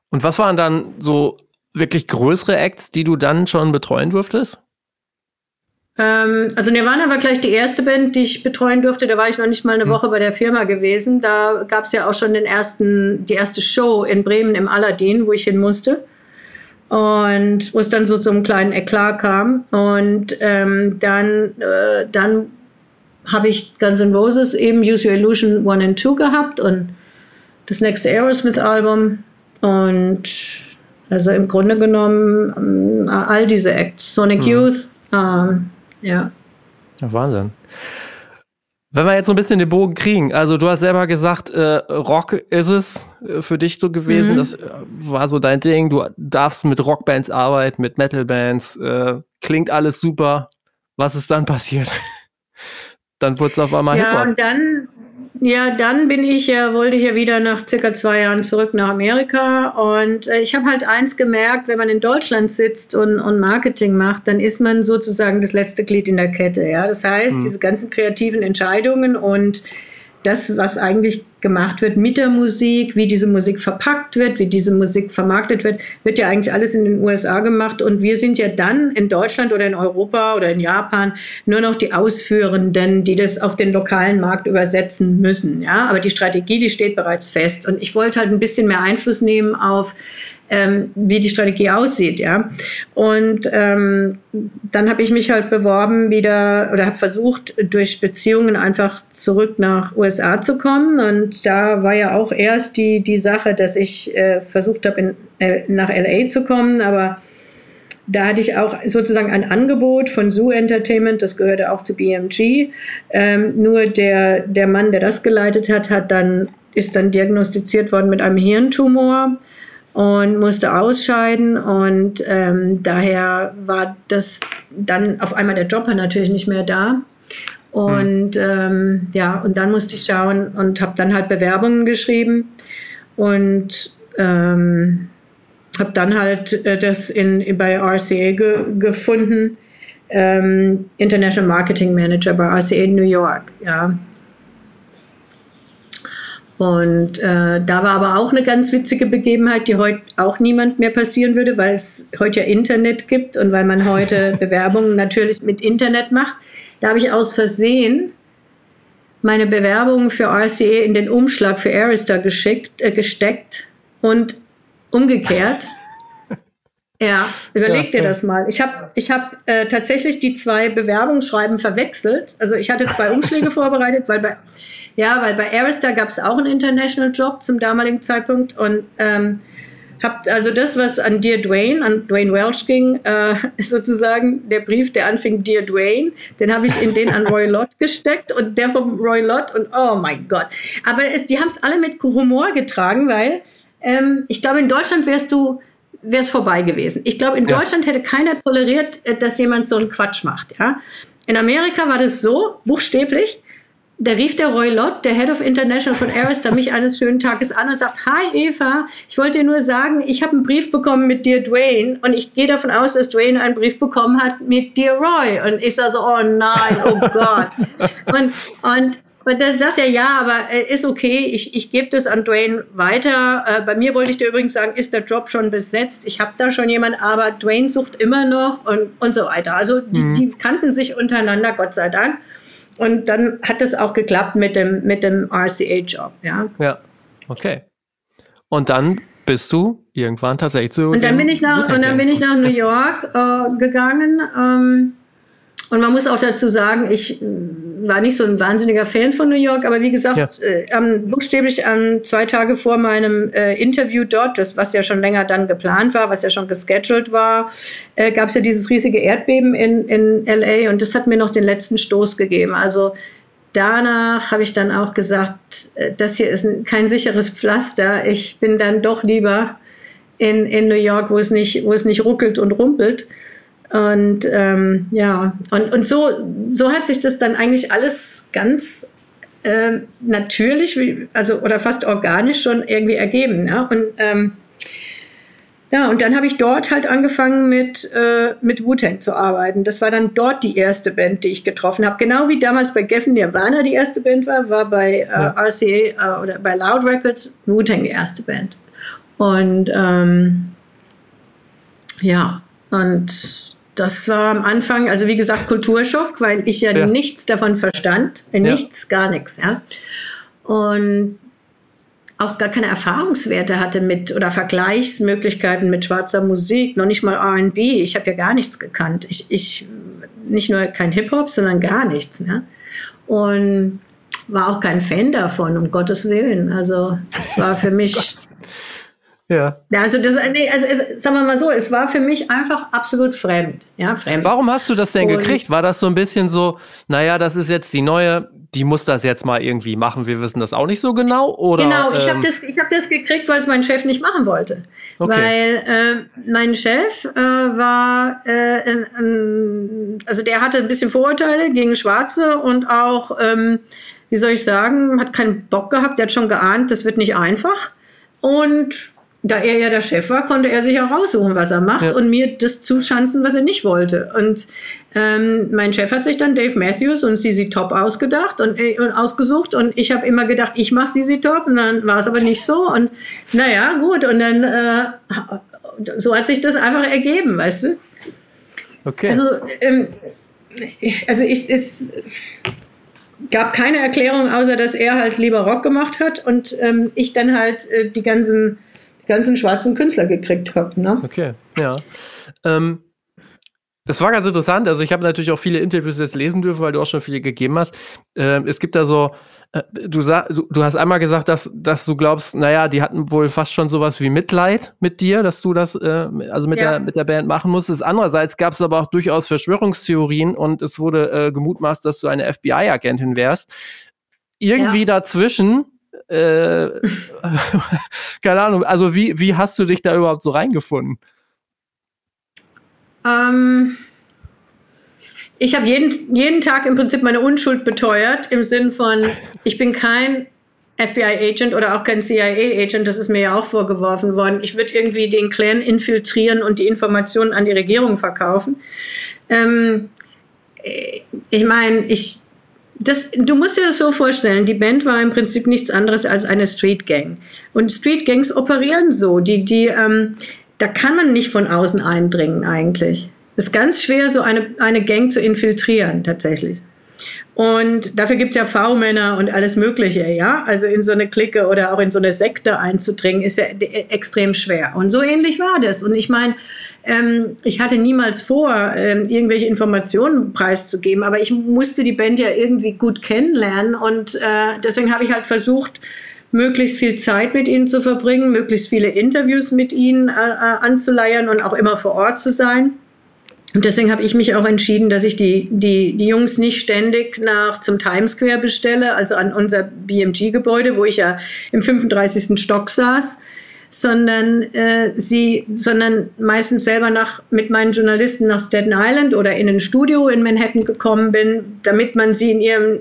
Und was waren dann so wirklich größere Acts, die du dann schon betreuen durftest?
Ähm, also Nirvana war gleich die erste Band, die ich betreuen durfte. Da war ich noch nicht mal eine hm. Woche bei der Firma gewesen. Da gab es ja auch schon den ersten, die erste Show in Bremen im Aladdin, wo ich hin musste und wo es dann so zum kleinen Eklat kam. Und ähm, dann, äh, dann habe ich Guns N' Roses eben Use Your Illusion 1 and 2 gehabt und das nächste Aerosmith-Album. Und also im Grunde genommen äh, all diese Acts, Sonic mhm. Youth, ähm, ja.
ja. Wahnsinn. Wenn wir jetzt so ein bisschen den Bogen kriegen, also du hast selber gesagt, äh, Rock ist es äh, für dich so gewesen, mhm. das äh, war so dein Ding, du darfst mit Rockbands arbeiten, mit Metalbands, klingt alles super. Was ist dann passiert? Dann wurde es auf einmal
Ja, und dann, ja, dann bin ich ja, wollte ich ja wieder nach circa zwei Jahren zurück nach Amerika. Und äh, ich habe halt eins gemerkt, wenn man in Deutschland sitzt und, und Marketing macht, dann ist man sozusagen das letzte Glied in der Kette. Ja? Das heißt, mhm. diese ganzen kreativen Entscheidungen und das, was eigentlich gemacht wird mit der Musik, wie diese Musik verpackt wird, wie diese Musik vermarktet wird, wird ja eigentlich alles in den USA gemacht. Und wir sind ja dann in Deutschland oder in Europa oder in Japan nur noch die Ausführenden, die das auf den lokalen Markt übersetzen müssen. Ja, aber die Strategie, die steht bereits fest. Und ich wollte halt ein bisschen mehr Einfluss nehmen auf ähm, wie die Strategie aussieht, ja. Und ähm, dann habe ich mich halt beworben wieder oder habe versucht, durch Beziehungen einfach zurück nach USA zu kommen. Und da war ja auch erst die, die Sache, dass ich äh, versucht habe, äh, nach LA zu kommen, aber da hatte ich auch sozusagen ein Angebot von Zoo Entertainment, das gehörte auch zu BMG. Ähm, nur der, der Mann, der das geleitet hat, hat dann, ist dann diagnostiziert worden mit einem Hirntumor und musste ausscheiden und ähm, daher war das dann auf einmal der Jobber natürlich nicht mehr da. Und ähm, ja, und dann musste ich schauen und habe dann halt Bewerbungen geschrieben und ähm, habe dann halt äh, das in, bei RCA ge gefunden, ähm, International Marketing Manager bei RCA in New York. Ja, und äh, da war aber auch eine ganz witzige Begebenheit, die heute auch niemand mehr passieren würde, weil es heute ja Internet gibt und weil man heute [laughs] Bewerbungen natürlich mit Internet macht. Da habe ich aus Versehen meine Bewerbung für RCA in den Umschlag für Arista geschickt, äh, gesteckt und umgekehrt. [laughs] Ja, überleg dir das mal. Ich habe ich hab, äh, tatsächlich die zwei Bewerbungsschreiben verwechselt. Also ich hatte zwei Umschläge vorbereitet, weil bei ja, weil bei Arista gab es auch einen International Job zum damaligen Zeitpunkt und ähm, hab also das, was an Dear Dwayne, an Dwayne Welch ging, äh, ist [laughs] sozusagen der Brief, der anfing Dear Dwayne, den habe ich in den an Roy Lott gesteckt und der vom Roy Lott und oh mein Gott. Aber es, die haben es alle mit Humor getragen, weil ähm, ich glaube, in Deutschland wärst du wäre es vorbei gewesen. Ich glaube, in ja. Deutschland hätte keiner toleriert, äh, dass jemand so einen Quatsch macht. Ja? In Amerika war das so, buchstäblich, da rief der Roy Lott, der Head of International von Arista, mich eines schönen Tages an und sagt, Hi Eva, ich wollte dir nur sagen, ich habe einen Brief bekommen mit dir Dwayne und ich gehe davon aus, dass Dwayne einen Brief bekommen hat mit dir Roy. Und ich sage so, oh nein, oh [laughs] Gott. und, und und dann sagt er, ja, aber äh, ist okay, ich, ich gebe das an Dwayne weiter. Äh, bei mir wollte ich dir übrigens sagen, ist der Job schon besetzt. Ich habe da schon jemanden, aber Dwayne sucht immer noch und, und so weiter. Also die, mhm. die kannten sich untereinander, Gott sei Dank. Und dann hat es auch geklappt mit dem, mit dem RCA-Job, ja.
Ja, okay. Und dann bist du irgendwann tatsächlich zu.
Und dann bin ich nach, und dann bin ich nach New York äh, gegangen. Ähm, und man muss auch dazu sagen, ich war nicht so ein wahnsinniger Fan von New York, aber wie gesagt, ja. äh, buchstäblich ähm, zwei Tage vor meinem äh, Interview dort, das, was ja schon länger dann geplant war, was ja schon gescheduled war, äh, gab es ja dieses riesige Erdbeben in, in LA und das hat mir noch den letzten Stoß gegeben. Also danach habe ich dann auch gesagt, äh, das hier ist kein sicheres Pflaster. Ich bin dann doch lieber in, in New York, wo es nicht, wo es nicht ruckelt und rumpelt. Und ähm, ja, und, und so, so hat sich das dann eigentlich alles ganz äh, natürlich, also oder fast organisch schon irgendwie ergeben. Ja? Und ähm, ja, und dann habe ich dort halt angefangen mit, äh, mit Wu-Tang zu arbeiten. Das war dann dort die erste Band, die ich getroffen habe. Genau wie damals bei Geffen Nirvana die erste Band war, war bei äh. RCA äh, oder bei Loud Records Wu-Tang die erste Band. Und ähm, ja, und das war am Anfang, also wie gesagt, Kulturschock, weil ich ja, ja. nichts davon verstand. Nichts, ja. gar nichts, ja. Und auch gar keine Erfahrungswerte hatte mit oder Vergleichsmöglichkeiten mit schwarzer Musik, noch nicht mal RB. Ich habe ja gar nichts gekannt. Ich, ich nicht nur kein Hip-Hop, sondern gar nichts. Ne? Und war auch kein Fan davon, um Gottes Willen. Also es war für mich. [laughs] Ja. ja. Also, das, nee, also es, sagen wir mal so, es war für mich einfach absolut fremd. Ja, fremd.
Warum hast du das denn Und gekriegt? War das so ein bisschen so, naja, das ist jetzt die neue, die muss das jetzt mal irgendwie machen, wir wissen das auch nicht so genau? Oder,
genau, ich ähm, habe das, hab das gekriegt, weil es mein Chef nicht machen wollte. Okay. Weil äh, mein Chef äh, war, äh, ein, ein, also der hatte ein bisschen Vorurteile gegen Schwarze und auch, ähm, wie soll ich sagen, hat keinen Bock gehabt, der hat schon geahnt, das wird nicht einfach. Und da er ja der Chef war, konnte er sich auch raussuchen, was er macht ja. und mir das zuschanzen, was er nicht wollte. Und ähm, mein Chef hat sich dann Dave Matthews und CZ Top ausgedacht und, äh, und ausgesucht und ich habe immer gedacht, ich mache CZ Top und dann war es aber nicht so und naja, gut und dann äh, so hat sich das einfach ergeben, weißt du?
Okay.
Also, ähm, also ich, es gab keine Erklärung, außer dass er halt lieber Rock gemacht hat und ähm, ich dann halt äh, die ganzen ganzen schwarzen Künstler gekriegt habe. Ne?
Okay, ja. Ähm, das war ganz interessant. Also ich habe natürlich auch viele Interviews jetzt lesen dürfen, weil du auch schon viele gegeben hast. Ähm, es gibt da so, äh, du, du, du, hast einmal gesagt, dass, dass du glaubst, naja, die hatten wohl fast schon sowas wie Mitleid mit dir, dass du das äh, also mit, ja. der, mit der Band machen musstest. Andererseits gab es aber auch durchaus Verschwörungstheorien und es wurde äh, gemutmaßt, dass du eine FBI-Agentin wärst. Irgendwie ja. dazwischen äh, [laughs] keine Ahnung, also wie, wie hast du dich da überhaupt so reingefunden?
Ähm, ich habe jeden, jeden Tag im Prinzip meine Unschuld beteuert, im Sinn von, ich bin kein FBI-Agent oder auch kein CIA-Agent, das ist mir ja auch vorgeworfen worden. Ich würde irgendwie den Clan infiltrieren und die Informationen an die Regierung verkaufen. Ähm, ich meine, ich das, du musst dir das so vorstellen, die Band war im Prinzip nichts anderes als eine Street Gang. Und Street Gangs operieren so. Die, die, ähm, da kann man nicht von außen eindringen eigentlich. Es ist ganz schwer, so eine, eine Gang zu infiltrieren, tatsächlich. Und dafür gibt es ja V-Männer und alles Mögliche, ja. Also in so eine Clique oder auch in so eine Sekte einzudringen, ist ja extrem schwer. Und so ähnlich war das. Und ich meine, ähm, ich hatte niemals vor, ähm, irgendwelche Informationen preiszugeben, aber ich musste die Band ja irgendwie gut kennenlernen und äh, deswegen habe ich halt versucht, möglichst viel Zeit mit ihnen zu verbringen, möglichst viele Interviews mit ihnen äh, äh anzuleiern und auch immer vor Ort zu sein. Und deswegen habe ich mich auch entschieden, dass ich die, die, die Jungs nicht ständig nach zum Times Square bestelle, also an unser BMG-Gebäude, wo ich ja im 35. Stock saß, sondern äh, sie, sondern meistens selber nach, mit meinen Journalisten nach Staten Island oder in ein Studio in Manhattan gekommen bin, damit man sie in ihrem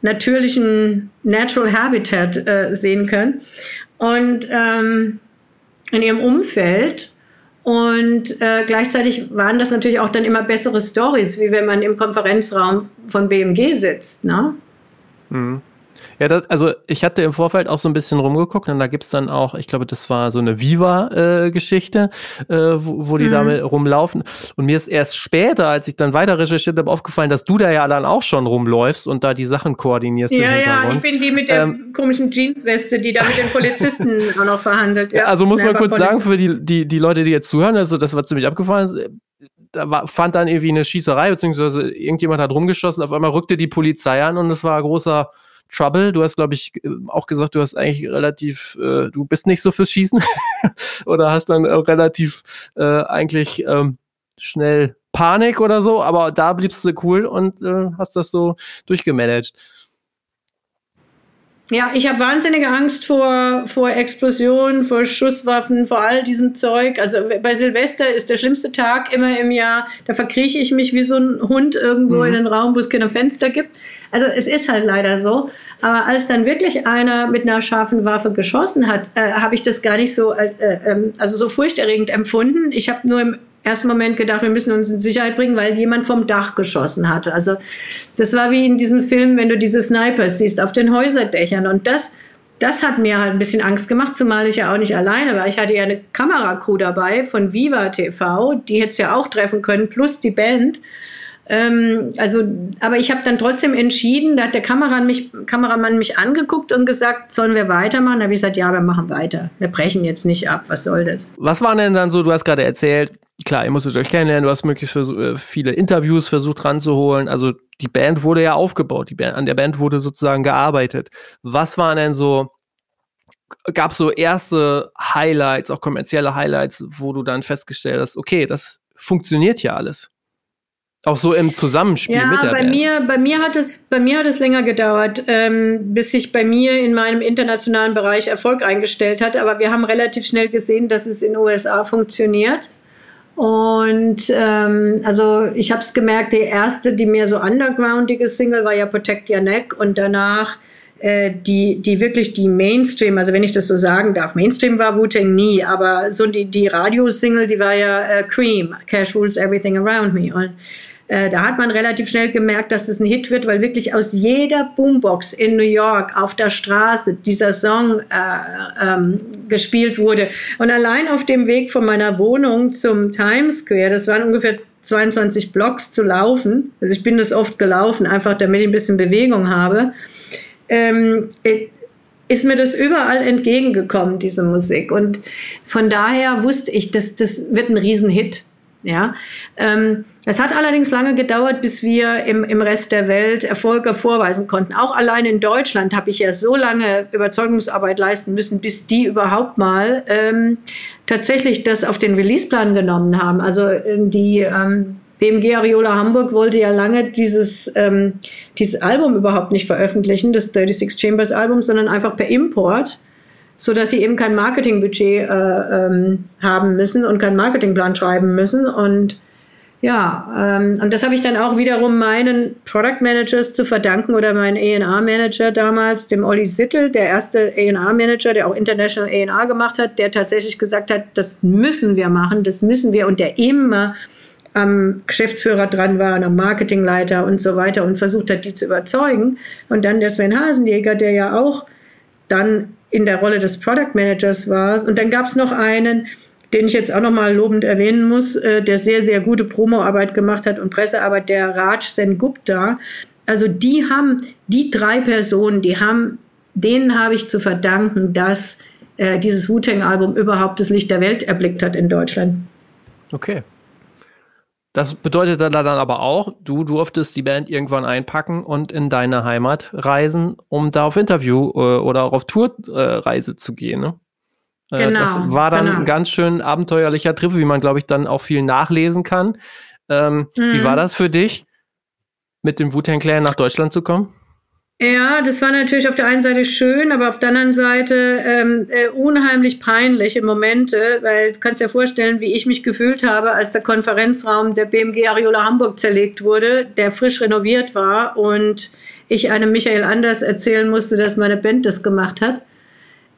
natürlichen Natural Habitat äh, sehen kann. Und ähm, in ihrem Umfeld und äh, gleichzeitig waren das natürlich auch dann immer bessere Stories, wie wenn man im Konferenzraum von BMG sitzt. Ne?
Mhm. Ja, das, also ich hatte im Vorfeld auch so ein bisschen rumgeguckt und da gibt's dann auch, ich glaube, das war so eine Viva-Geschichte, äh, äh, wo, wo die mhm. damit rumlaufen. Und mir ist erst später, als ich dann weiter recherchiert habe, aufgefallen, dass du da ja dann auch schon rumläufst und da die Sachen koordinierst.
Ja, ja, ich bin die mit der ähm, komischen Jeansweste, die da mit den Polizisten [laughs] auch noch verhandelt. Ja.
Also muss man kurz Polizisten. sagen, für die, die, die Leute, die jetzt zuhören, also das war ziemlich abgefallen da war, fand dann irgendwie eine Schießerei, beziehungsweise irgendjemand hat rumgeschossen, auf einmal rückte die Polizei an und es war großer Trouble. Du hast, glaube ich, auch gesagt, du hast eigentlich relativ, äh, du bist nicht so fürs Schießen [laughs] oder hast dann äh, relativ äh, eigentlich ähm, schnell Panik oder so, aber da bliebst du cool und äh, hast das so durchgemanagt.
Ja, ich habe wahnsinnige Angst vor, vor Explosionen, vor Schusswaffen, vor all diesem Zeug. Also bei Silvester ist der schlimmste Tag immer im Jahr. Da verkrieche ich mich wie so ein Hund irgendwo mhm. in den Raum, wo es keine Fenster gibt. Also es ist halt leider so. Aber als dann wirklich einer mit einer scharfen Waffe geschossen hat, äh, habe ich das gar nicht so als, äh, ähm, also so furchterregend empfunden. Ich habe nur im ersten Moment gedacht, wir müssen uns in Sicherheit bringen, weil jemand vom Dach geschossen hatte. Also das war wie in diesen Filmen, wenn du diese Snipers siehst auf den Häuserdächern. Und das, das hat mir halt ein bisschen Angst gemacht, zumal ich ja auch nicht alleine war. Ich hatte ja eine Kameracrew dabei von Viva TV, die hätte es ja auch treffen können, plus die Band. Ähm, also, aber ich habe dann trotzdem entschieden, da hat der Kameramann mich, Kameramann mich angeguckt und gesagt, sollen wir weitermachen? Da habe ich gesagt, ja, wir machen weiter. Wir brechen jetzt nicht ab. Was soll das?
Was waren denn dann so, du hast gerade erzählt, klar, ihr musstet euch kennenlernen, du hast möglichst äh, viele Interviews versucht ranzuholen. Also die Band wurde ja aufgebaut, die Band, an der Band wurde sozusagen gearbeitet. Was waren denn so, gab es so erste Highlights, auch kommerzielle Highlights, wo du dann festgestellt hast, okay, das funktioniert ja alles? Auch so im Zusammenspiel
ja,
mit der
bei
Band.
Mir, bei, mir hat es, bei mir hat es länger gedauert, ähm, bis sich bei mir in meinem internationalen Bereich Erfolg eingestellt hat. Aber wir haben relativ schnell gesehen, dass es in den USA funktioniert. Und ähm, also ich habe es gemerkt, die erste, die mehr so undergroundige Single war ja Protect Your Neck und danach äh, die, die wirklich die Mainstream, also wenn ich das so sagen darf, Mainstream war Wu-Tang nie, aber so die, die Radiosingle, die war ja äh, Cream, Cash Rules Everything Around Me. Und äh, da hat man relativ schnell gemerkt, dass das ein Hit wird, weil wirklich aus jeder Boombox in New York auf der Straße dieser Song äh, ähm, gespielt wurde. Und allein auf dem Weg von meiner Wohnung zum Times Square, das waren ungefähr 22 Blocks zu laufen. Also ich bin das oft gelaufen, einfach damit ich ein bisschen Bewegung habe. Ähm, äh, ist mir das überall entgegengekommen, diese Musik. Und von daher wusste ich, dass das wird ein Riesenhit. Ja, ähm, es hat allerdings lange gedauert, bis wir im, im Rest der Welt Erfolge vorweisen konnten. Auch allein in Deutschland habe ich ja so lange Überzeugungsarbeit leisten müssen, bis die überhaupt mal ähm, tatsächlich das auf den Releaseplan genommen haben. Also äh, die ähm, BMG Ariola Hamburg wollte ja lange dieses, ähm, dieses Album überhaupt nicht veröffentlichen, das 36 Chambers Album, sondern einfach per Import so dass sie eben kein Marketingbudget äh, ähm, haben müssen und keinen Marketingplan schreiben müssen. Und ja, ähm, und das habe ich dann auch wiederum meinen Product Managers zu verdanken oder meinen A&R-Manager damals, dem Olli Sittel, der erste A&R-Manager, der auch International A&R gemacht hat, der tatsächlich gesagt hat, das müssen wir machen, das müssen wir und der immer am Geschäftsführer dran war und am Marketingleiter und so weiter und versucht hat, die zu überzeugen. Und dann der Sven Hasenjäger, der ja auch dann in der Rolle des Product Managers war. Und dann gab es noch einen, den ich jetzt auch nochmal lobend erwähnen muss, äh, der sehr, sehr gute Promoarbeit gemacht hat und Pressearbeit, der Raj Sen Gupta. Also die haben, die drei Personen, die haben, denen habe ich zu verdanken, dass äh, dieses Wu-Tang-Album überhaupt das Licht der Welt erblickt hat in Deutschland.
Okay. Das bedeutet dann aber auch, du durftest die Band irgendwann einpacken und in deine Heimat reisen, um da auf Interview äh, oder auch auf Tourreise äh, zu gehen. Ne? Äh, genau, das war dann genau. ein ganz schön abenteuerlicher Trip, wie man, glaube ich, dann auch viel nachlesen kann. Ähm, mhm. Wie war mhm. das für dich, mit dem Wu-Tang Clan nach Deutschland zu kommen?
Ja, das war natürlich auf der einen Seite schön, aber auf der anderen Seite ähm, äh, unheimlich peinliche Momente, weil du kannst dir vorstellen, wie ich mich gefühlt habe, als der Konferenzraum der BMG Ariola Hamburg zerlegt wurde, der frisch renoviert war und ich einem Michael Anders erzählen musste, dass meine Band das gemacht hat.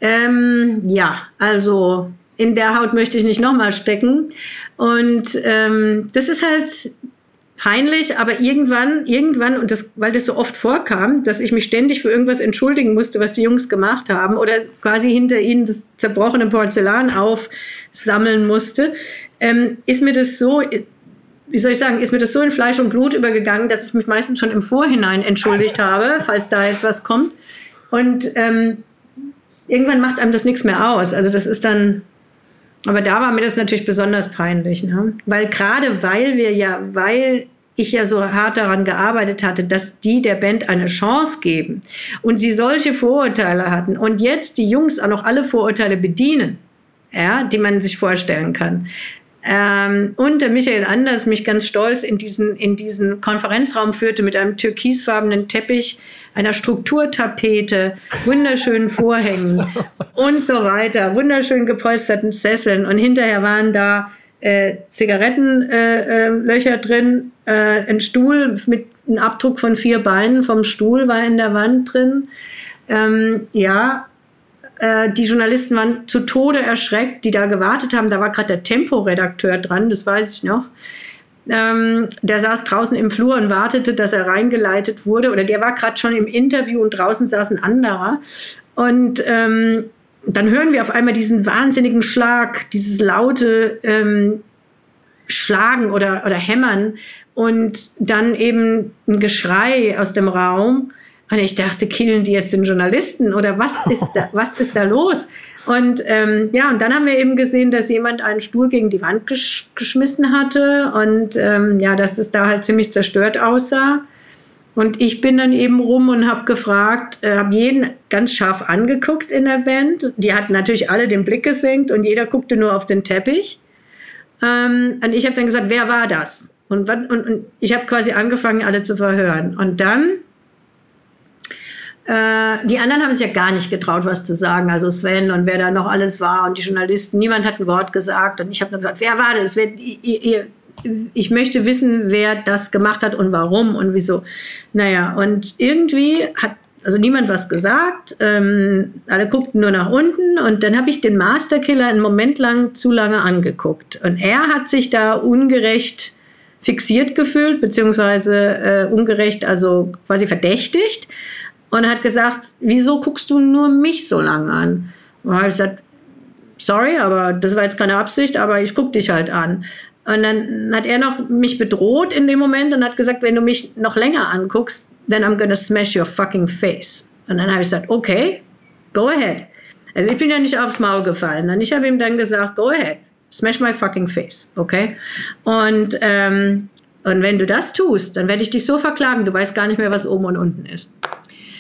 Ähm, ja, also in der Haut möchte ich nicht nochmal stecken. Und ähm, das ist halt peinlich, aber irgendwann, irgendwann, und das, weil das so oft vorkam, dass ich mich ständig für irgendwas entschuldigen musste, was die Jungs gemacht haben, oder quasi hinter ihnen das zerbrochene Porzellan aufsammeln musste, ähm, ist mir das so, wie soll ich sagen, ist mir das so in Fleisch und Blut übergegangen, dass ich mich meistens schon im Vorhinein entschuldigt habe, falls da jetzt was kommt. Und ähm, irgendwann macht einem das nichts mehr aus. Also das ist dann, aber da war mir das natürlich besonders peinlich, ne? weil gerade weil wir ja, weil ich ja so hart daran gearbeitet hatte, dass die der Band eine Chance geben und sie solche Vorurteile hatten und jetzt die Jungs auch noch alle Vorurteile bedienen, ja, die man sich vorstellen kann. Ähm, und der Michael Anders mich ganz stolz in diesen, in diesen Konferenzraum führte mit einem türkisfarbenen Teppich, einer Strukturtapete, wunderschönen Vorhängen [laughs] und so weiter, wunderschön gepolsterten Sesseln. Und hinterher waren da äh, Zigarettenlöcher äh, äh, drin, äh, ein Stuhl mit einem Abdruck von vier Beinen vom Stuhl war in der Wand drin. Ähm, ja, äh, die Journalisten waren zu Tode erschreckt, die da gewartet haben. Da war gerade der Tempo-Redakteur dran, das weiß ich noch. Ähm, der saß draußen im Flur und wartete, dass er reingeleitet wurde. Oder der war gerade schon im Interview und draußen saß ein anderer. Und ähm, dann hören wir auf einmal diesen wahnsinnigen Schlag, dieses laute ähm, Schlagen oder, oder Hämmern und dann eben ein Geschrei aus dem Raum. Und ich dachte, killen die jetzt den Journalisten oder was ist da, [laughs] was ist da los? Und ähm, ja, und dann haben wir eben gesehen, dass jemand einen Stuhl gegen die Wand gesch geschmissen hatte und ähm, ja, dass es da halt ziemlich zerstört aussah. Und ich bin dann eben rum und habe gefragt, äh, habe jeden ganz scharf angeguckt in der Band. Die hatten natürlich alle den Blick gesenkt und jeder guckte nur auf den Teppich. Ähm, und ich habe dann gesagt, wer war das? Und, und, und ich habe quasi angefangen, alle zu verhören. Und dann äh, die anderen haben sich ja gar nicht getraut, was zu sagen. Also Sven und wer da noch alles war und die Journalisten, niemand hat ein Wort gesagt. Und ich habe dann gesagt, wer war das? Wer, ihr, ihr, ich möchte wissen, wer das gemacht hat und warum und wieso. Naja, und irgendwie hat also niemand was gesagt. Ähm, alle guckten nur nach unten und dann habe ich den Masterkiller einen Moment lang zu lange angeguckt. Und er hat sich da ungerecht fixiert gefühlt, beziehungsweise äh, ungerecht, also quasi verdächtigt und hat gesagt, wieso guckst du nur mich so lange an? Und habe ich gesagt, sorry, aber das war jetzt keine Absicht, aber ich gucke dich halt an. Und dann hat er noch mich bedroht in dem Moment und hat gesagt, wenn du mich noch länger anguckst, then I'm gonna smash your fucking face. Und dann habe ich gesagt, okay, go ahead. Also ich bin ja nicht aufs Maul gefallen. Und ich habe ihm dann gesagt, go ahead, smash my fucking face, okay? Und, ähm, und wenn du das tust, dann werde ich dich so verklagen, du weißt gar nicht mehr, was oben und unten ist.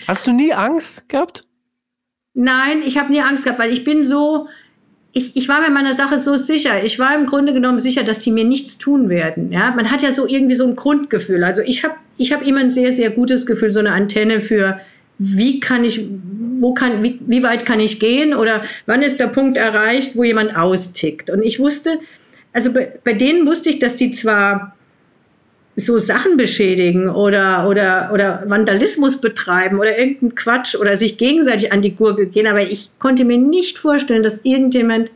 Hast du nie Angst gehabt?
Nein, ich habe nie Angst gehabt, weil ich bin so, ich, ich war mir meiner Sache so sicher. Ich war im Grunde genommen sicher, dass sie mir nichts tun werden. Ja, man hat ja so irgendwie so ein Grundgefühl. Also ich habe ich hab immer ein sehr, sehr gutes Gefühl, so eine Antenne für, wie kann ich, wo kann, wie, wie weit kann ich gehen oder wann ist der Punkt erreicht, wo jemand austickt. Und ich wusste, also bei, bei denen wusste ich, dass die zwar so Sachen beschädigen oder, oder, oder Vandalismus betreiben oder irgendeinen Quatsch oder sich gegenseitig an die Gurgel gehen. Aber ich konnte mir nicht vorstellen, dass irgendjemand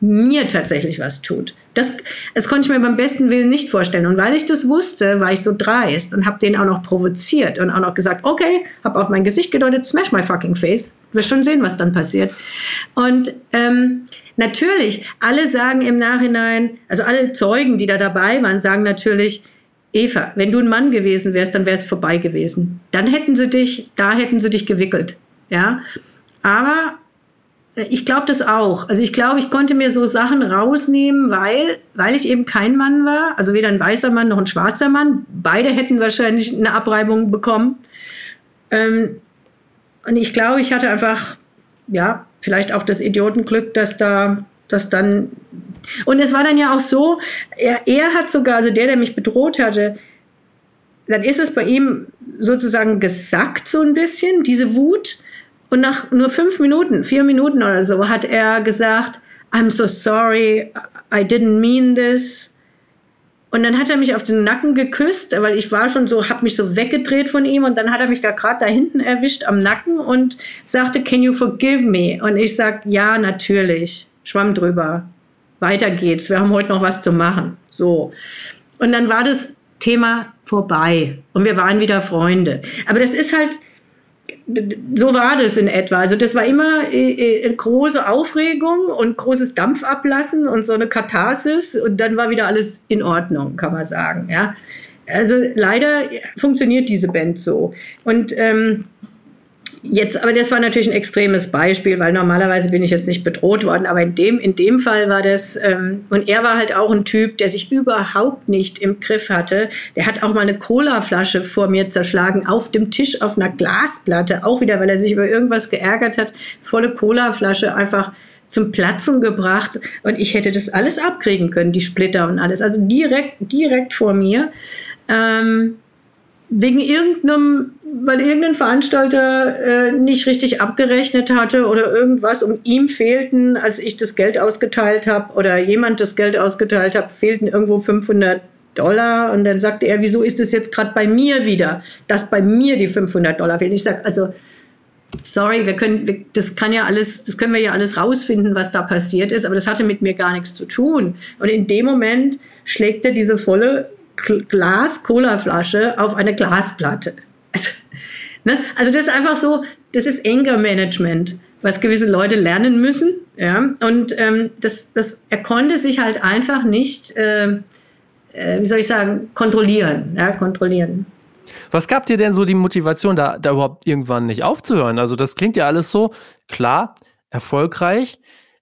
mir tatsächlich was tut. Das, das konnte ich mir beim besten Willen nicht vorstellen. Und weil ich das wusste, war ich so dreist und habe den auch noch provoziert und auch noch gesagt, okay, habe auf mein Gesicht gedeutet, smash my fucking face. Wir schon sehen, was dann passiert. Und ähm, natürlich, alle sagen im Nachhinein, also alle Zeugen, die da dabei waren, sagen natürlich, Eva, wenn du ein Mann gewesen wärst, dann wäre es vorbei gewesen. Dann hätten sie dich, da hätten sie dich gewickelt. Ja, aber äh, ich glaube das auch. Also ich glaube, ich konnte mir so Sachen rausnehmen, weil, weil ich eben kein Mann war, also weder ein weißer Mann noch ein schwarzer Mann. Beide hätten wahrscheinlich eine Abreibung bekommen. Ähm, und ich glaube, ich hatte einfach, ja, vielleicht auch das Idiotenglück, dass da, dass dann und es war dann ja auch so, er, er hat sogar, also der, der mich bedroht hatte, dann ist es bei ihm sozusagen gesackt so ein bisschen, diese Wut. Und nach nur fünf Minuten, vier Minuten oder so, hat er gesagt, I'm so sorry, I didn't mean this. Und dann hat er mich auf den Nacken geküsst, weil ich war schon so, habe mich so weggedreht von ihm und dann hat er mich da gerade da hinten erwischt am Nacken und sagte, Can you forgive me? Und ich sag, ja, natürlich. Schwamm drüber weiter geht's, wir haben heute noch was zu machen. So. Und dann war das Thema vorbei und wir waren wieder Freunde. Aber das ist halt, so war das in etwa. Also das war immer äh, äh, große Aufregung und großes Dampfablassen und so eine Katharsis und dann war wieder alles in Ordnung, kann man sagen. Ja. Also leider funktioniert diese Band so. Und ähm, Jetzt, aber das war natürlich ein extremes Beispiel, weil normalerweise bin ich jetzt nicht bedroht worden, aber in dem, in dem Fall war das, ähm, und er war halt auch ein Typ, der sich überhaupt nicht im Griff hatte. Der hat auch mal eine Colaflasche vor mir zerschlagen, auf dem Tisch, auf einer Glasplatte, auch wieder, weil er sich über irgendwas geärgert hat, volle Colaflasche einfach zum Platzen gebracht und ich hätte das alles abkriegen können, die Splitter und alles. Also direkt, direkt vor mir. Ähm, wegen irgendeinem, weil irgendein Veranstalter äh, nicht richtig abgerechnet hatte oder irgendwas und ihm fehlten, als ich das Geld ausgeteilt habe oder jemand das Geld ausgeteilt hat, fehlten irgendwo 500 Dollar und dann sagte er, wieso ist es jetzt gerade bei mir wieder, dass bei mir die 500 Dollar fehlen? Ich sage, also sorry, wir können, das kann ja alles, das können wir ja alles rausfinden, was da passiert ist, aber das hatte mit mir gar nichts zu tun. Und in dem Moment schlägt er diese volle Glas-Cola-Flasche auf eine Glasplatte. Also, ne? also das ist einfach so, das ist Anger-Management, was gewisse Leute lernen müssen. Ja? Und ähm, das, das, er konnte sich halt einfach nicht, äh, äh, wie soll ich sagen, kontrollieren. Ja? kontrollieren.
Was gab dir denn so die Motivation, da, da überhaupt irgendwann nicht aufzuhören? Also das klingt ja alles so klar, erfolgreich,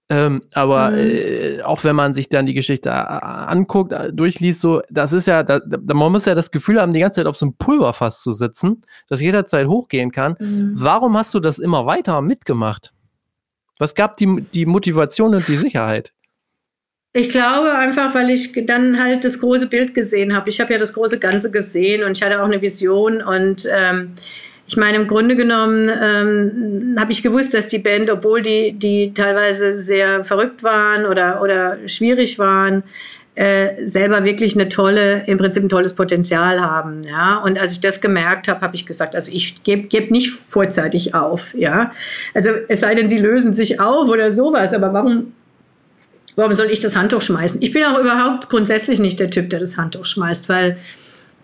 ähm, aber mhm. äh, auch wenn man sich dann die Geschichte äh, anguckt, äh, durchliest, so, das ist ja, da, da, man muss ja das Gefühl haben, die ganze Zeit auf so einem Pulverfass zu sitzen, das jederzeit hochgehen kann. Mhm. Warum hast du das immer weiter mitgemacht? Was gab die, die Motivation und die Sicherheit?
Ich glaube einfach, weil ich dann halt das große Bild gesehen habe. Ich habe ja das große Ganze gesehen und ich hatte auch eine Vision und ähm, ich meine, im Grunde genommen ähm, habe ich gewusst, dass die Band, obwohl die, die teilweise sehr verrückt waren oder, oder schwierig waren, äh, selber wirklich eine tolle, im Prinzip ein tolles Potenzial haben. Ja? Und als ich das gemerkt habe, habe ich gesagt, also ich gebe geb nicht vorzeitig auf. Ja? Also es sei denn, sie lösen sich auf oder sowas, aber warum, warum soll ich das Handtuch schmeißen? Ich bin auch überhaupt grundsätzlich nicht der Typ, der das Handtuch schmeißt, weil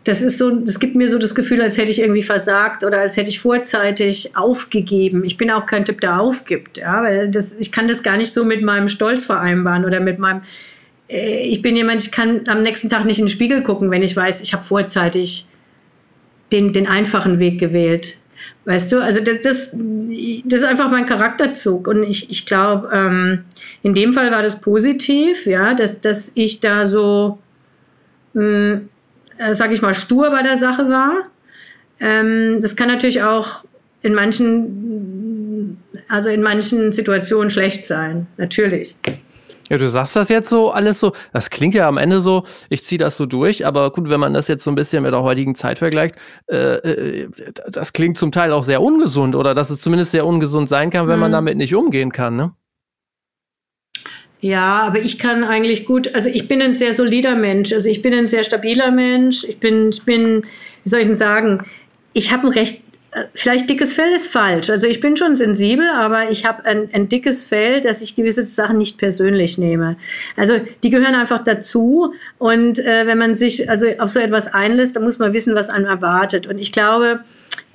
das ist so, das gibt mir so das Gefühl, als hätte ich irgendwie versagt oder als hätte ich vorzeitig aufgegeben. Ich bin auch kein Typ, der aufgibt, ja, weil das, ich kann das gar nicht so mit meinem Stolz vereinbaren oder mit meinem, äh, ich bin jemand, ich kann am nächsten Tag nicht in den Spiegel gucken, wenn ich weiß, ich habe vorzeitig den, den einfachen Weg gewählt. Weißt du, also das, das, das ist einfach mein Charakterzug. Und ich, ich glaube, ähm, in dem Fall war das positiv, ja, dass, dass ich da so, mh, hm, äh, sage ich mal, stur bei der Sache war. Ähm, das kann natürlich auch in manchen, also in manchen Situationen schlecht sein, natürlich.
Ja, du sagst das jetzt so alles so, das klingt ja am Ende so, ich ziehe das so durch, aber gut, wenn man das jetzt so ein bisschen mit der heutigen Zeit vergleicht, äh, äh, das klingt zum Teil auch sehr ungesund oder dass es zumindest sehr ungesund sein kann, wenn mhm. man damit nicht umgehen kann, ne?
Ja, aber ich kann eigentlich gut, also ich bin ein sehr solider Mensch, also ich bin ein sehr stabiler Mensch, ich bin, ich bin, wie soll ich denn sagen, ich habe ein recht, äh, vielleicht dickes Fell ist falsch, also ich bin schon sensibel, aber ich habe ein, ein dickes Fell, dass ich gewisse Sachen nicht persönlich nehme. Also die gehören einfach dazu. Und äh, wenn man sich also auf so etwas einlässt, dann muss man wissen, was einem erwartet. Und ich glaube,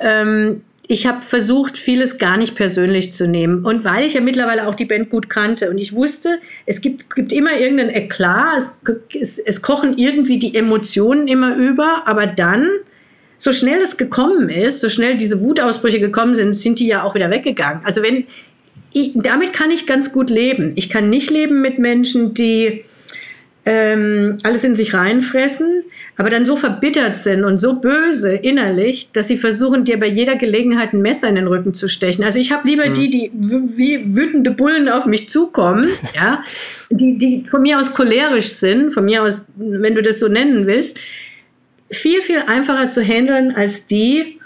ähm, ich habe versucht, vieles gar nicht persönlich zu nehmen. Und weil ich ja mittlerweile auch die Band gut kannte und ich wusste, es gibt, gibt immer irgendeinen Eklat, es, es, es kochen irgendwie die Emotionen immer über, aber dann, so schnell es gekommen ist, so schnell diese Wutausbrüche gekommen sind, sind die ja auch wieder weggegangen. Also wenn, damit kann ich ganz gut leben. Ich kann nicht leben mit Menschen, die ähm, alles in sich reinfressen, aber dann so verbittert sind und so böse innerlich, dass sie versuchen, dir bei jeder Gelegenheit ein Messer in den Rücken zu stechen. Also ich habe lieber mhm. die, die wie wütende Bullen auf mich zukommen, [laughs] ja, die, die von mir aus cholerisch sind, von mir aus, wenn du das so nennen willst, viel, viel einfacher zu handeln als die,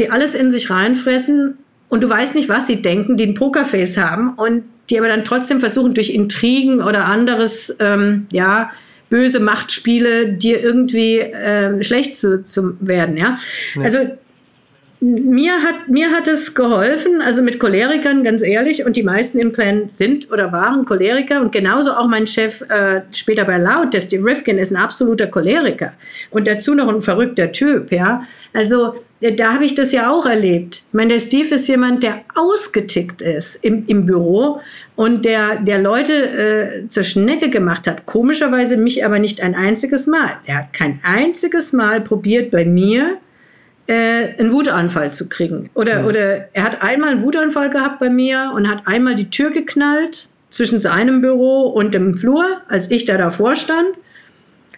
die alles in sich reinfressen und du weißt nicht, was sie denken, die ein Pokerface haben und die aber dann trotzdem versuchen, durch Intrigen oder anderes, ähm, ja, böse Machtspiele dir irgendwie äh, schlecht zu, zu werden, ja. ja. Also mir hat, mir hat es geholfen, also mit Cholerikern, ganz ehrlich, und die meisten im Clan sind oder waren Choleriker und genauso auch mein Chef äh, später bei Loud, der Steve Rifkin, ist ein absoluter Choleriker und dazu noch ein verrückter Typ, ja. Also da habe ich das ja auch erlebt. Ich meine, der Steve ist jemand, der ausgetickt ist im, im Büro und der, der Leute äh, zur Schnecke gemacht hat. Komischerweise mich aber nicht ein einziges Mal. Er hat kein einziges Mal probiert, bei mir äh, einen Wutanfall zu kriegen. Oder, mhm. oder er hat einmal einen Wutanfall gehabt bei mir und hat einmal die Tür geknallt zwischen seinem Büro und dem Flur, als ich da davor stand.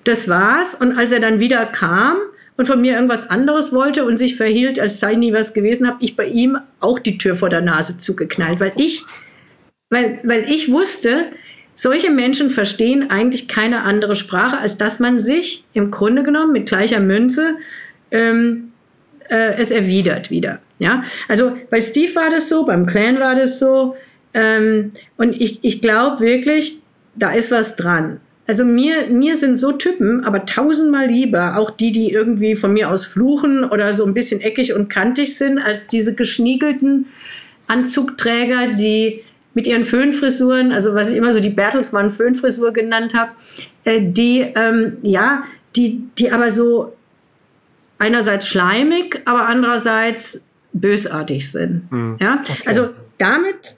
Das war's. Und als er dann wieder kam und von mir irgendwas anderes wollte und sich verhielt, als sei nie was gewesen, habe ich bei ihm auch die Tür vor der Nase zugeknallt, weil ich weil, weil ich wusste, solche Menschen verstehen eigentlich keine andere Sprache, als dass man sich im Grunde genommen mit gleicher Münze ähm, äh, es erwidert wieder. Ja, also bei Steve war das so, beim Clan war das so. Ähm, und ich, ich glaube wirklich, da ist was dran. Also mir, mir sind so Typen, aber tausendmal lieber, auch die, die irgendwie von mir aus fluchen oder so ein bisschen eckig und kantig sind, als diese geschniegelten Anzugträger, die mit ihren Föhnfrisuren, also was ich immer so die Bertelsmann Föhnfrisur genannt habe, äh, die, ähm, ja, die, die aber so einerseits schleimig, aber andererseits bösartig sind. Mhm. Ja, okay. also damit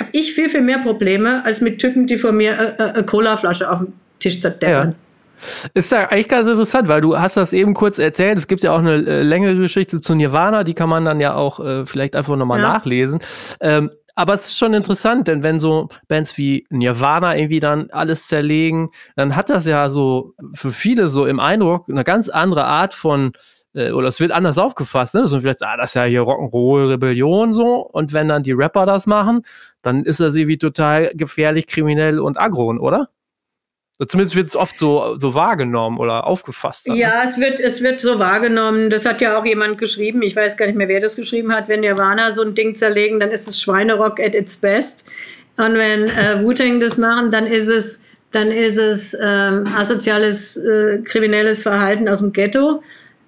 habe ich viel, viel mehr Probleme als mit Typen, die vor mir äh, äh, eine Colaflasche auf dem Tisch zerdeppern. Ja.
Ist ja eigentlich ganz interessant, weil du hast das eben kurz erzählt. Es gibt ja auch eine äh, längere Geschichte zu Nirvana, die kann man dann ja auch äh, vielleicht einfach nochmal ja. nachlesen. Ähm, aber es ist schon interessant, denn wenn so Bands wie Nirvana irgendwie dann alles zerlegen, dann hat das ja so für viele so im Eindruck eine ganz andere Art von äh, oder es wird anders aufgefasst, ne? So vielleicht, ah, das ist ja hier Rock'n'Roll, Rebellion so. Und wenn dann die Rapper das machen, dann ist er sie wie total gefährlich, kriminell und aggro, oder? Zumindest wird es oft so, so wahrgenommen oder aufgefasst.
Dann. Ja, es wird, es wird so wahrgenommen. Das hat ja auch jemand geschrieben. Ich weiß gar nicht mehr, wer das geschrieben hat. Wenn Nirvana so ein Ding zerlegen, dann ist es Schweinerock at its best. Und wenn äh, Wu-Tang das machen, dann ist es, dann ist es ähm, asoziales, äh, kriminelles Verhalten aus dem Ghetto.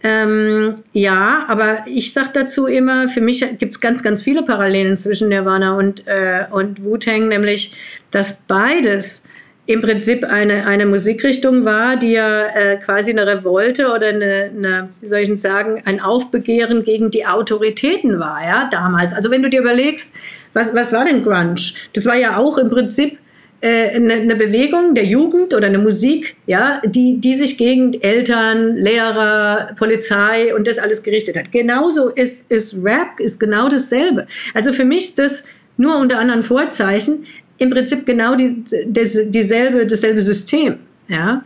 Ähm, ja, aber ich sage dazu immer, für mich gibt es ganz, ganz viele Parallelen zwischen Nirvana und, äh, und Wu-Tang, nämlich, dass beides im Prinzip eine, eine Musikrichtung war, die ja äh, quasi eine Revolte oder eine, eine, wie soll ich denn sagen, ein Aufbegehren gegen die Autoritäten war, ja, damals. Also wenn du dir überlegst, was, was war denn Grunge? Das war ja auch im Prinzip eine, eine, Bewegung der Jugend oder eine Musik, ja, die, die sich gegen Eltern, Lehrer, Polizei und das alles gerichtet hat. Genauso ist, ist Rap, ist genau dasselbe. Also für mich ist das nur unter anderen Vorzeichen im Prinzip genau die, des, dieselbe, dasselbe System. Ja.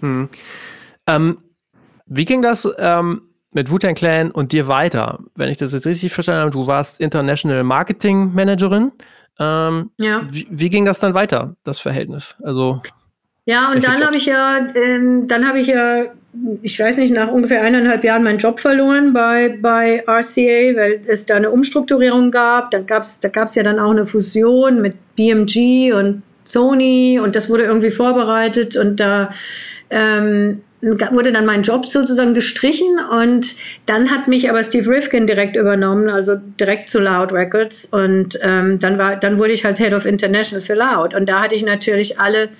Hm. Ähm, wie ging das ähm, mit Wu-Tang Clan und dir weiter? Wenn ich das jetzt richtig verstanden habe, du warst International Marketing Managerin. Ähm, ja. Wie, wie, ging das dann weiter, das Verhältnis? Also
ja, und dann habe ich ja, äh, dann habe ich ja, ich weiß nicht, nach ungefähr eineinhalb Jahren meinen Job verloren bei, bei RCA, weil es da eine Umstrukturierung gab. Dann gab's, da gab es ja dann auch eine Fusion mit BMG und Sony und das wurde irgendwie vorbereitet und da ähm, wurde dann mein Job sozusagen gestrichen und dann hat mich aber Steve Rifkin direkt übernommen, also direkt zu Loud Records und ähm, dann war, dann wurde ich halt Head of International für Loud und da hatte ich natürlich alle,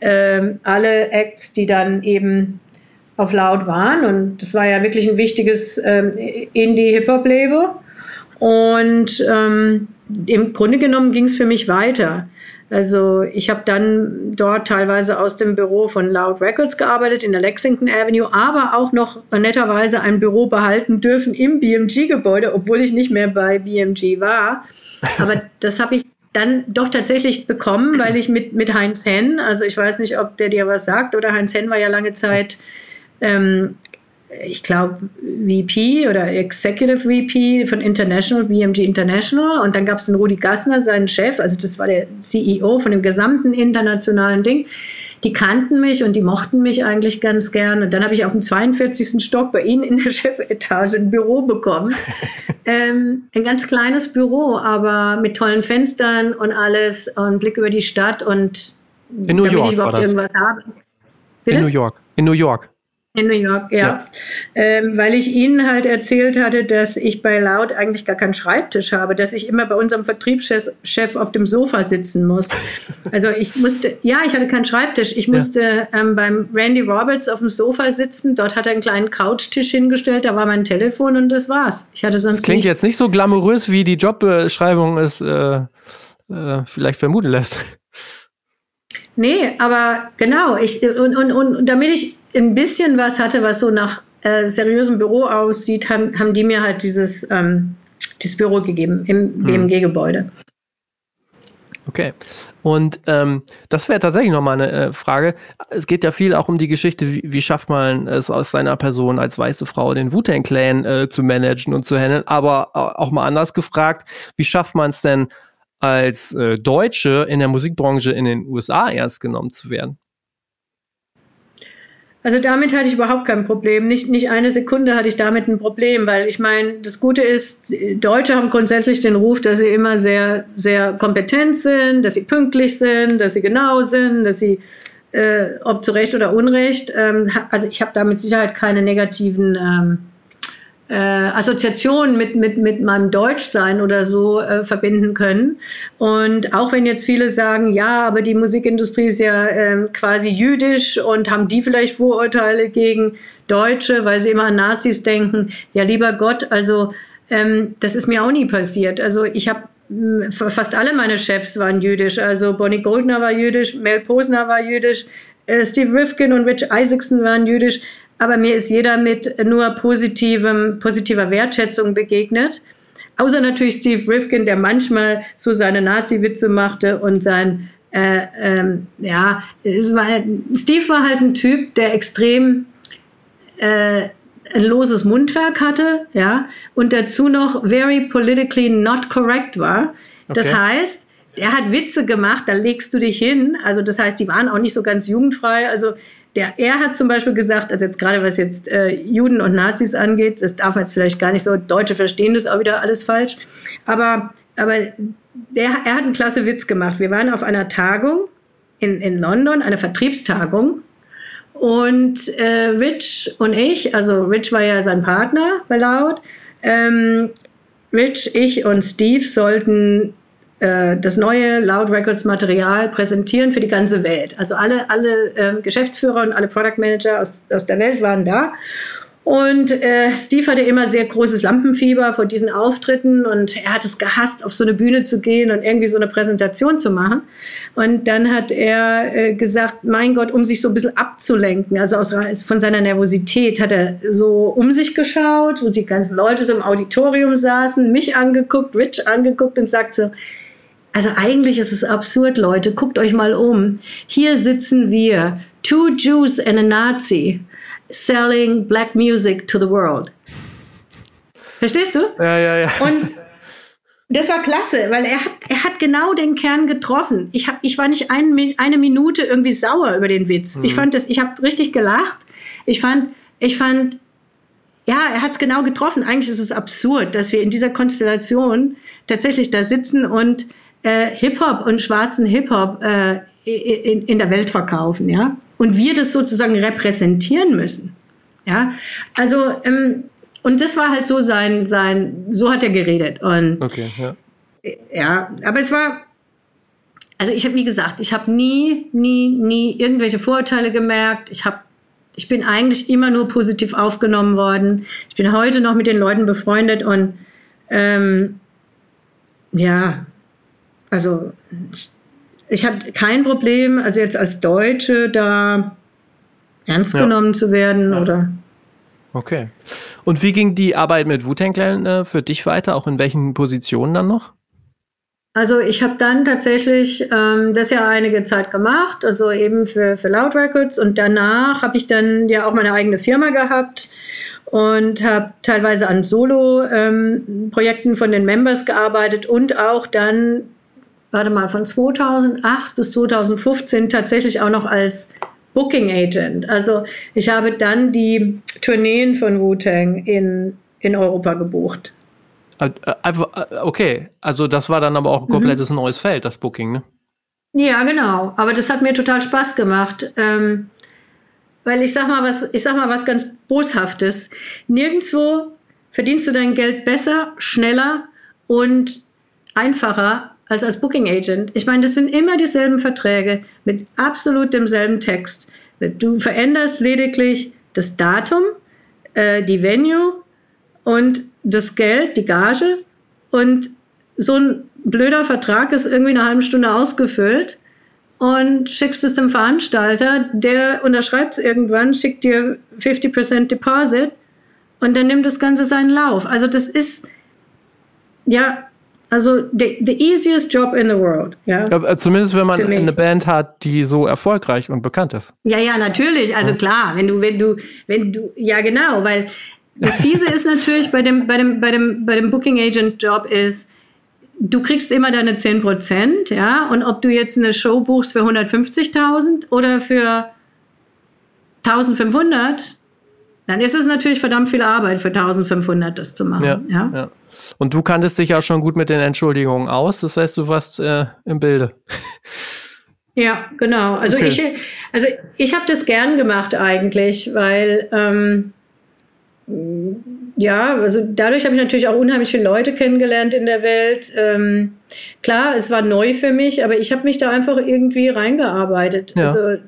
ähm, alle Acts, die dann eben auf Loud waren und das war ja wirklich ein wichtiges ähm, Indie-Hip-Hop-Label und ähm, im Grunde genommen ging es für mich weiter. Also ich habe dann dort teilweise aus dem Büro von Loud Records gearbeitet in der Lexington Avenue, aber auch noch netterweise ein Büro behalten dürfen im BMG-Gebäude, obwohl ich nicht mehr bei BMG war. Aber [laughs] das habe ich dann doch tatsächlich bekommen, weil ich mit, mit Heinz Henn, also ich weiß nicht, ob der dir was sagt, oder Heinz Henn war ja lange Zeit ähm, ich glaube, VP oder Executive VP von International, BMG International. Und dann gab es den Rudi Gassner, seinen Chef, also das war der CEO von dem gesamten internationalen Ding. Die kannten mich und die mochten mich eigentlich ganz gern. Und dann habe ich auf dem 42. Stock bei ihnen in der [laughs] Chefetage ein Büro bekommen. [laughs] ähm, ein ganz kleines Büro, aber mit tollen Fenstern und alles und Blick über die Stadt und
in New damit York ich überhaupt irgendwas habe. Bitte? In New York. In New York.
In New York, ja. ja. Ähm, weil ich Ihnen halt erzählt hatte, dass ich bei Laut eigentlich gar keinen Schreibtisch habe, dass ich immer bei unserem Vertriebschef auf dem Sofa sitzen muss. [laughs] Also ich musste, ja, ich hatte keinen Schreibtisch. Ich musste ja. ähm, beim Randy Roberts auf dem Sofa sitzen. Dort hat er einen kleinen Couchtisch hingestellt, da war mein Telefon und das war's. Ich hatte sonst. Das
klingt
nichts.
jetzt nicht so glamourös, wie die Jobbeschreibung es äh, äh, vielleicht vermuten lässt.
Nee, aber genau. Ich, und, und, und damit ich ein bisschen was hatte, was so nach äh, seriösem Büro aussieht, haben, haben die mir halt dieses, ähm, dieses Büro gegeben im hm. BMG-Gebäude.
Okay. Und ähm, das wäre tatsächlich nochmal eine äh, Frage. Es geht ja viel auch um die Geschichte, wie, wie schafft man es aus seiner Person als weiße Frau, den Wu-Tang-Clan äh, zu managen und zu handeln. Aber auch mal anders gefragt, wie schafft man es denn, als äh, Deutsche in der Musikbranche in den USA ernst genommen zu werden?
Also damit hatte ich überhaupt kein Problem. Nicht, nicht eine Sekunde hatte ich damit ein Problem, weil ich meine, das Gute ist, Deutsche haben grundsätzlich den Ruf, dass sie immer sehr, sehr kompetent sind, dass sie pünktlich sind, dass sie genau sind, dass sie, äh, ob zu Recht oder Unrecht, ähm, also ich habe da mit Sicherheit keine negativen ähm, äh, Assoziationen mit, mit, mit meinem Deutschsein oder so äh, verbinden können. Und auch wenn jetzt viele sagen, ja, aber die Musikindustrie ist ja äh, quasi jüdisch und haben die vielleicht Vorurteile gegen Deutsche, weil sie immer an Nazis denken. Ja, lieber Gott, also ähm, das ist mir auch nie passiert. Also ich habe fast alle meine Chefs waren jüdisch. Also Bonnie Goldner war jüdisch, Mel Posner war jüdisch, äh, Steve Rifkin und Rich Isaacson waren jüdisch aber mir ist jeder mit nur positivem, positiver Wertschätzung begegnet. Außer natürlich Steve Rifkin, der manchmal so seine Nazi-Witze machte und sein, äh, ähm, ja, es war, Steve war halt ein Typ, der extrem äh, ein loses Mundwerk hatte, ja, und dazu noch very politically not correct war. Okay. Das heißt, er hat Witze gemacht, da legst du dich hin. Also das heißt, die waren auch nicht so ganz jugendfrei. Also der, er hat zum Beispiel gesagt, also jetzt gerade was jetzt äh, Juden und Nazis angeht, das darf man jetzt vielleicht gar nicht so, Deutsche verstehen das auch wieder alles falsch, aber, aber der, er hat einen klasse Witz gemacht. Wir waren auf einer Tagung in, in London, eine Vertriebstagung und äh, Rich und ich, also Rich war ja sein Partner bei Laut, ähm, Rich, ich und Steve sollten äh, das neue Loud Records Material präsentieren für die ganze Welt. Also alle, alle äh, Geschäftsführer und alle Product Manager aus, aus der Welt waren da. Und äh, Steve hatte immer sehr großes Lampenfieber vor diesen Auftritten und er hat es gehasst, auf so eine Bühne zu gehen und irgendwie so eine Präsentation zu machen. Und dann hat er äh, gesagt, mein Gott, um sich so ein bisschen abzulenken, also aus, von seiner Nervosität, hat er so um sich geschaut, wo die ganzen Leute so im Auditorium saßen, mich angeguckt, Rich angeguckt und sagt so, also eigentlich ist es absurd, Leute. Guckt euch mal um. Hier sitzen wir, two Jews and a Nazi, selling black music to the world. Verstehst du?
Ja, ja, ja.
Und das war klasse, weil er hat, er hat genau den Kern getroffen. Ich, hab, ich war nicht ein, eine Minute irgendwie sauer über den Witz. Mhm. Ich fand das, ich habe richtig gelacht. Ich fand, ich fand, ja, er hat es genau getroffen. Eigentlich ist es absurd, dass wir in dieser Konstellation tatsächlich da sitzen und äh, Hip-Hop und schwarzen Hip-Hop äh, in, in der Welt verkaufen, ja. Und wir das sozusagen repräsentieren müssen. Ja, also ähm, und das war halt so sein, sein, so hat er geredet. Und
okay, ja.
Ja, aber es war, also ich habe, wie gesagt, ich habe nie, nie, nie irgendwelche Vorurteile gemerkt. Ich habe, ich bin eigentlich immer nur positiv aufgenommen worden. Ich bin heute noch mit den Leuten befreundet und ähm, ja, also ich habe kein Problem, also jetzt als Deutsche da ernst genommen ja. zu werden ja. oder.
Okay. Und wie ging die Arbeit mit Wu-Tang äh, für dich weiter? Auch in welchen Positionen dann noch?
Also ich habe dann tatsächlich ähm, das ja einige Zeit gemacht, also eben für, für Loud Records und danach habe ich dann ja auch meine eigene Firma gehabt und habe teilweise an Solo-Projekten ähm, von den Members gearbeitet und auch dann warte mal, von 2008 bis 2015 tatsächlich auch noch als Booking Agent. Also ich habe dann die Tourneen von Wu-Tang in, in Europa gebucht.
Äh, äh, okay, also das war dann aber auch ein mhm. komplettes mhm. neues Feld, das Booking, ne?
Ja, genau. Aber das hat mir total Spaß gemacht. Ähm, weil ich sag mal was, ich sag mal was ganz Boshaftes. Nirgendwo verdienst du dein Geld besser, schneller und einfacher als als Booking Agent. Ich meine, das sind immer dieselben Verträge mit absolut demselben Text. Du veränderst lediglich das Datum, äh, die Venue und das Geld, die Gage. Und so ein blöder Vertrag ist irgendwie eine halbe Stunde ausgefüllt und schickst es dem Veranstalter, der unterschreibt es irgendwann, schickt dir 50% Deposit und dann nimmt das Ganze seinen Lauf. Also das ist, ja, also the, the easiest job in the world. Ja? ja
äh, zumindest wenn man eine Band hat, die so erfolgreich und bekannt ist.
Ja, ja, natürlich. Also klar, wenn du, wenn du, wenn du, ja genau, weil das Fiese ist natürlich bei dem, bei dem, bei dem, bei dem Booking Agent Job ist, du kriegst immer deine 10 Prozent, ja, und ob du jetzt eine Show buchst für 150.000 oder für 1500, dann ist es natürlich verdammt viel Arbeit für 1500 das zu machen. Ja, ja? ja.
Und du kanntest dich ja schon gut mit den Entschuldigungen aus, das heißt, du warst äh, im Bilde.
Ja, genau. Also okay. ich, also ich habe das gern gemacht eigentlich, weil ähm, ja, also dadurch habe ich natürlich auch unheimlich viele Leute kennengelernt in der Welt. Ähm, klar, es war neu für mich, aber ich habe mich da einfach irgendwie reingearbeitet. Ja. Also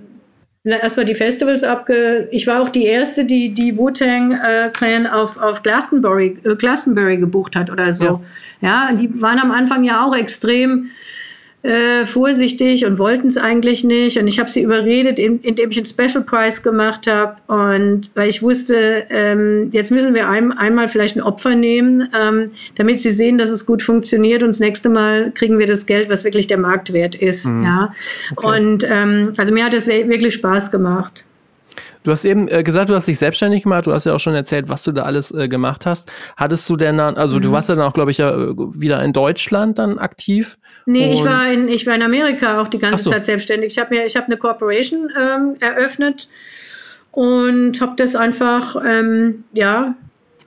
erstmal die Festivals abge. Ich war auch die erste, die die Wu-Tang äh, Clan auf auf Glastonbury, äh, Glastonbury gebucht hat oder so. Ja. ja, die waren am Anfang ja auch extrem äh, vorsichtig und wollten es eigentlich nicht. Und ich habe sie überredet, in, indem ich einen Special Price gemacht habe. Und weil ich wusste, ähm, jetzt müssen wir ein, einmal vielleicht ein Opfer nehmen, ähm, damit sie sehen, dass es gut funktioniert. Und das nächste Mal kriegen wir das Geld, was wirklich der Marktwert ist. Mhm. Ja. Okay. Und ähm, also mir hat es wirklich Spaß gemacht.
Du hast eben äh, gesagt, du hast dich selbstständig gemacht. Du hast ja auch schon erzählt, was du da alles äh, gemacht hast. Hattest du denn dann, also mhm. du warst ja dann auch, glaube ich, ja äh, wieder in Deutschland dann aktiv?
Nee, ich war, in, ich war in Amerika auch die ganze so. Zeit selbstständig. Ich habe mir, ich habe eine Corporation ähm, eröffnet und habe das einfach, ähm, ja,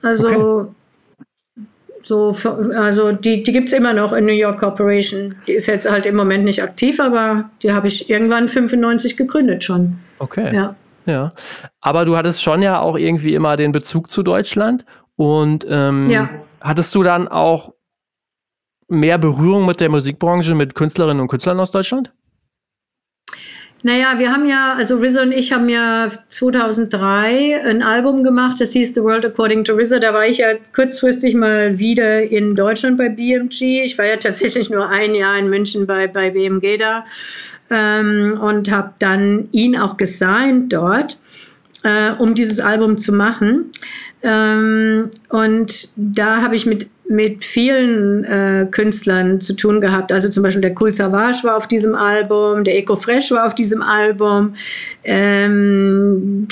also okay. so, also die, die gibt es immer noch in New York Corporation. Die ist jetzt halt im Moment nicht aktiv, aber die habe ich irgendwann 95 gegründet schon.
Okay. Ja. Ja, aber du hattest schon ja auch irgendwie immer den Bezug zu Deutschland und ähm, ja. hattest du dann auch mehr Berührung mit der Musikbranche, mit Künstlerinnen und Künstlern aus Deutschland?
Naja, wir haben ja, also RZA und ich haben ja 2003 ein Album gemacht, das hieß The World According to RZA. Da war ich ja kurzfristig mal wieder in Deutschland bei BMG. Ich war ja tatsächlich nur ein Jahr in München bei, bei BMG da ähm, und habe dann ihn auch gesigned dort, äh, um dieses Album zu machen. Ähm, und da habe ich mit mit vielen äh, Künstlern zu tun gehabt. Also zum Beispiel der Cool Savage war auf diesem Album, der Eco Fresh war auf diesem Album. Ähm,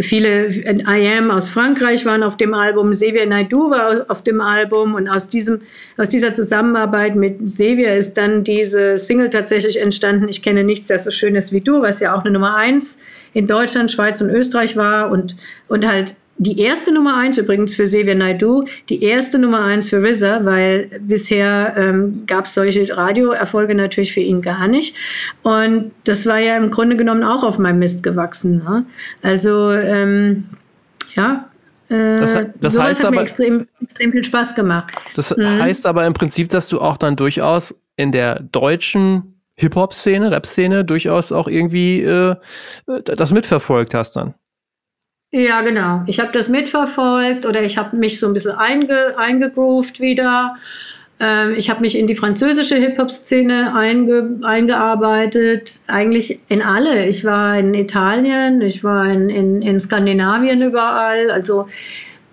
viele I Am aus Frankreich waren auf dem Album, Xavier Naidoo war auf dem Album und aus, diesem, aus dieser Zusammenarbeit mit Xavier ist dann diese Single tatsächlich entstanden. Ich kenne nichts, das so schön ist wie du, was ja auch eine Nummer eins in Deutschland, Schweiz und Österreich war und, und halt die erste Nummer eins übrigens für Xavier Naidoo, die erste Nummer eins für RZA, weil bisher ähm, gab es solche Radioerfolge natürlich für ihn gar nicht. Und das war ja im Grunde genommen auch auf meinem Mist gewachsen. Ne? Also ähm, ja, äh, das, das heißt hat aber, mir extrem, extrem viel Spaß gemacht.
Das mhm. heißt aber im Prinzip, dass du auch dann durchaus in der deutschen Hip-Hop-Szene, Rap-Szene durchaus auch irgendwie äh, das mitverfolgt hast dann.
Ja, genau. Ich habe das mitverfolgt oder ich habe mich so ein bisschen einge, eingegroovt wieder. Ähm, ich habe mich in die französische Hip-Hop-Szene einge, eingearbeitet, eigentlich in alle. Ich war in Italien, ich war in, in, in Skandinavien überall. Also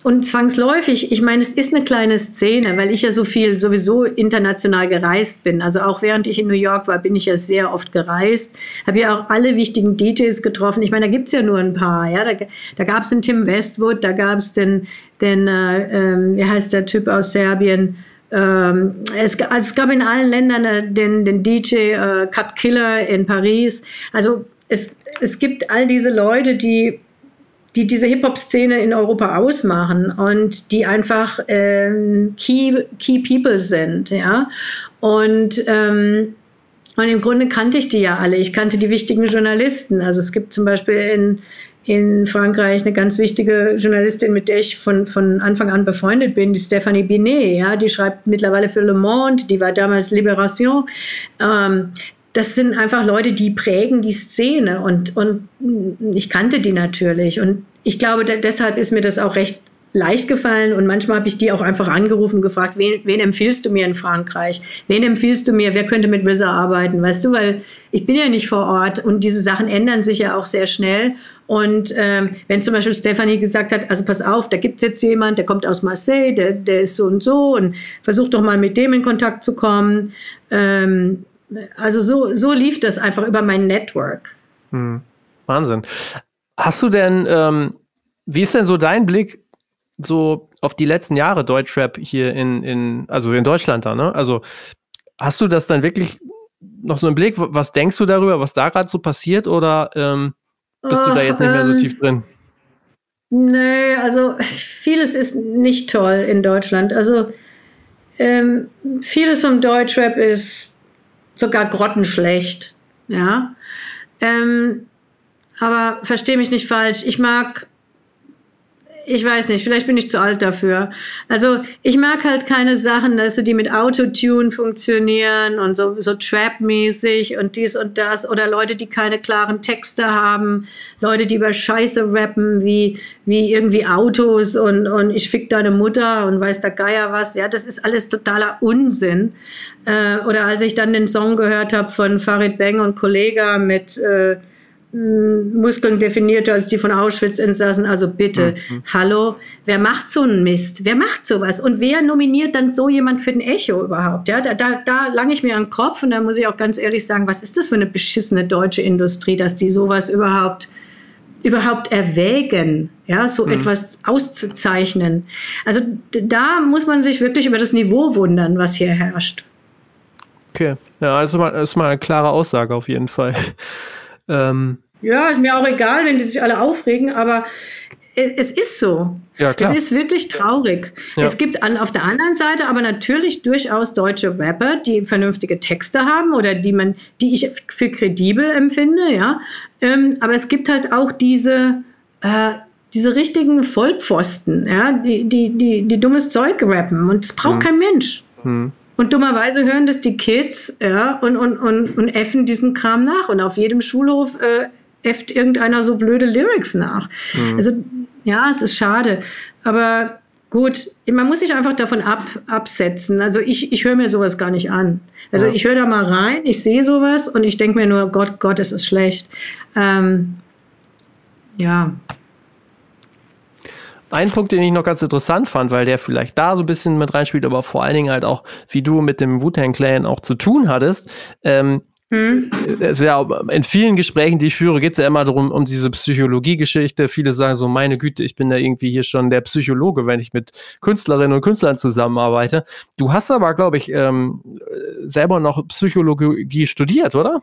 und zwangsläufig, ich meine, es ist eine kleine Szene, weil ich ja so viel sowieso international gereist bin. Also auch während ich in New York war, bin ich ja sehr oft gereist. Habe ja auch alle wichtigen DJs getroffen. Ich meine, da gibt es ja nur ein paar. Ja? Da, da gab es den Tim Westwood, da gab es den, den äh, äh, wie heißt der Typ aus Serbien? Ähm, es, also es, gab in allen Ländern äh, den, den DJ äh, Cut Killer in Paris. Also es, es gibt all diese Leute, die die diese Hip-Hop-Szene in Europa ausmachen und die einfach ähm, Key, Key People sind, ja. Und, ähm, und im Grunde kannte ich die ja alle. Ich kannte die wichtigen Journalisten. Also es gibt zum Beispiel in, in Frankreich eine ganz wichtige Journalistin, mit der ich von, von Anfang an befreundet bin, die Stephanie Binet. Ja, die schreibt mittlerweile für Le Monde, die war damals Libération. Ähm, das sind einfach Leute, die prägen die Szene und, und ich kannte die natürlich. Und ich glaube, deshalb ist mir das auch recht leicht gefallen und manchmal habe ich die auch einfach angerufen und gefragt, wen, wen, empfiehlst du mir in Frankreich? Wen empfiehlst du mir? Wer könnte mit RZA arbeiten? Weißt du, weil ich bin ja nicht vor Ort und diese Sachen ändern sich ja auch sehr schnell. Und ähm, wenn zum Beispiel Stephanie gesagt hat, also pass auf, da gibt es jetzt jemand, der kommt aus Marseille, der, der ist so und so und versuch doch mal mit dem in Kontakt zu kommen. Ähm, also so, so lief das einfach über mein Network.
Hm. Wahnsinn. Hast du denn, ähm, wie ist denn so dein Blick so auf die letzten Jahre Deutschrap hier in, in, also in Deutschland da, ne? Also hast du das dann wirklich noch so im Blick? Was denkst du darüber, was da gerade so passiert oder ähm, bist du da jetzt nicht mehr so
ähm,
tief drin?
Nee, also vieles ist nicht toll in Deutschland. Also ähm, vieles vom Deutschrap ist sogar grottenschlecht. Ja. Ähm, aber verstehe mich nicht falsch. Ich mag ich weiß nicht, vielleicht bin ich zu alt dafür. Also ich mag halt keine Sachen, dass die mit Autotune funktionieren und so, so Trap-mäßig und dies und das oder Leute, die keine klaren Texte haben, Leute, die über Scheiße rappen, wie, wie irgendwie Autos und, und ich fick deine Mutter und weiß der Geier was. Ja, das ist alles totaler Unsinn. Äh, oder als ich dann den Song gehört habe von Farid Bang und Kollega mit äh, Muskeln definierter als die von Auschwitz-Insassen. Also bitte, mhm. hallo, wer macht so einen Mist? Wer macht sowas? Und wer nominiert dann so jemand für den Echo überhaupt? Ja, da, da, da lange ich mir an den Kopf und da muss ich auch ganz ehrlich sagen, was ist das für eine beschissene deutsche Industrie, dass die sowas überhaupt überhaupt erwägen, ja, so mhm. etwas auszuzeichnen. Also da muss man sich wirklich über das Niveau wundern, was hier herrscht.
Okay, ja, also das ist mal eine klare Aussage auf jeden Fall. [laughs]
Ähm, ja, ist mir auch egal, wenn die sich alle aufregen, aber es ist so. Ja, klar. Es ist wirklich traurig. Ja. Es gibt an, auf der anderen Seite aber natürlich durchaus deutsche Rapper, die vernünftige Texte haben oder die man, die ich für kredibel empfinde, ja. Ähm, aber es gibt halt auch diese, äh, diese richtigen Vollpfosten, ja, die, die, die, die dummes Zeug rappen und das braucht hm. kein Mensch. Hm. Und dummerweise hören das die Kids, ja, und, und, und, und effen diesen Kram nach. Und auf jedem Schulhof äh, äfft irgendeiner so blöde Lyrics nach. Mhm. Also, ja, es ist schade. Aber gut, man muss sich einfach davon ab, absetzen. Also ich, ich höre mir sowas gar nicht an. Also ja. ich höre da mal rein, ich sehe sowas und ich denke mir nur, Gott, Gott, es ist schlecht. Ähm, ja,
ein Punkt, den ich noch ganz interessant fand, weil der vielleicht da so ein bisschen mit reinspielt, aber vor allen Dingen halt auch, wie du mit dem Wu-Tang Clan auch zu tun hattest. Ähm, hm. Es ist ja in vielen Gesprächen, die ich führe, geht es ja immer darum, um diese Psychologie-Geschichte. Viele sagen so, meine Güte, ich bin da irgendwie hier schon der Psychologe, wenn ich mit Künstlerinnen und Künstlern zusammenarbeite. Du hast aber, glaube ich, ähm, selber noch Psychologie studiert, oder?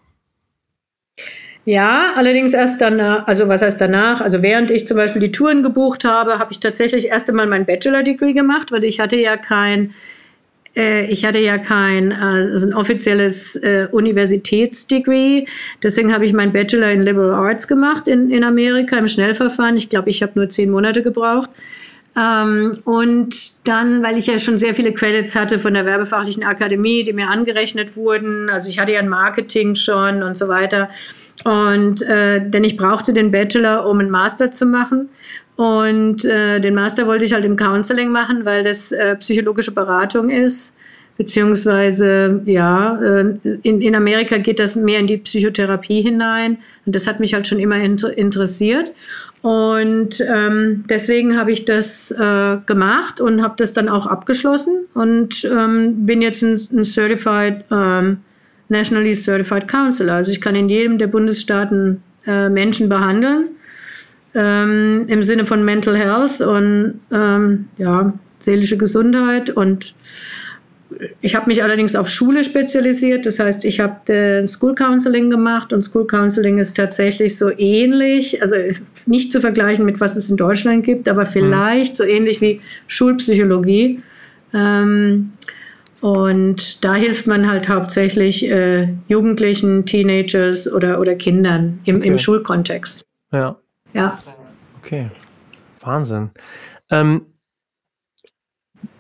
Ja, allerdings erst danach, also was heißt danach? Also während ich zum Beispiel die Touren gebucht habe, habe ich tatsächlich erst einmal mein Bachelor-Degree gemacht, weil ich hatte ja kein, äh, ich hatte ja kein also ein offizielles äh, Universitätsdegree. Deswegen habe ich meinen Bachelor in Liberal Arts gemacht in, in Amerika im Schnellverfahren. Ich glaube, ich habe nur zehn Monate gebraucht. Ähm, und dann, weil ich ja schon sehr viele Credits hatte von der Werbefachlichen Akademie, die mir angerechnet wurden, also ich hatte ja ein Marketing schon und so weiter, und äh, denn ich brauchte den Bachelor, um einen Master zu machen. Und äh, den Master wollte ich halt im Counseling machen, weil das äh, psychologische Beratung ist. Beziehungsweise, ja, äh, in, in Amerika geht das mehr in die Psychotherapie hinein. Und das hat mich halt schon immer inter interessiert. Und ähm, deswegen habe ich das äh, gemacht und habe das dann auch abgeschlossen und ähm, bin jetzt ein, ein Certified ähm, Nationally Certified Counselor. Also ich kann in jedem der Bundesstaaten äh, Menschen behandeln ähm, im Sinne von Mental Health und ähm, ja, seelische Gesundheit. Und ich habe mich allerdings auf Schule spezialisiert. Das heißt, ich habe School Counseling gemacht und School Counseling ist tatsächlich so ähnlich, also nicht zu vergleichen mit was es in Deutschland gibt, aber vielleicht mhm. so ähnlich wie Schulpsychologie. Ähm, und da hilft man halt hauptsächlich äh, Jugendlichen, Teenagers oder, oder Kindern im, okay. im Schulkontext.
Ja.
Ja.
Okay. Wahnsinn. Ähm,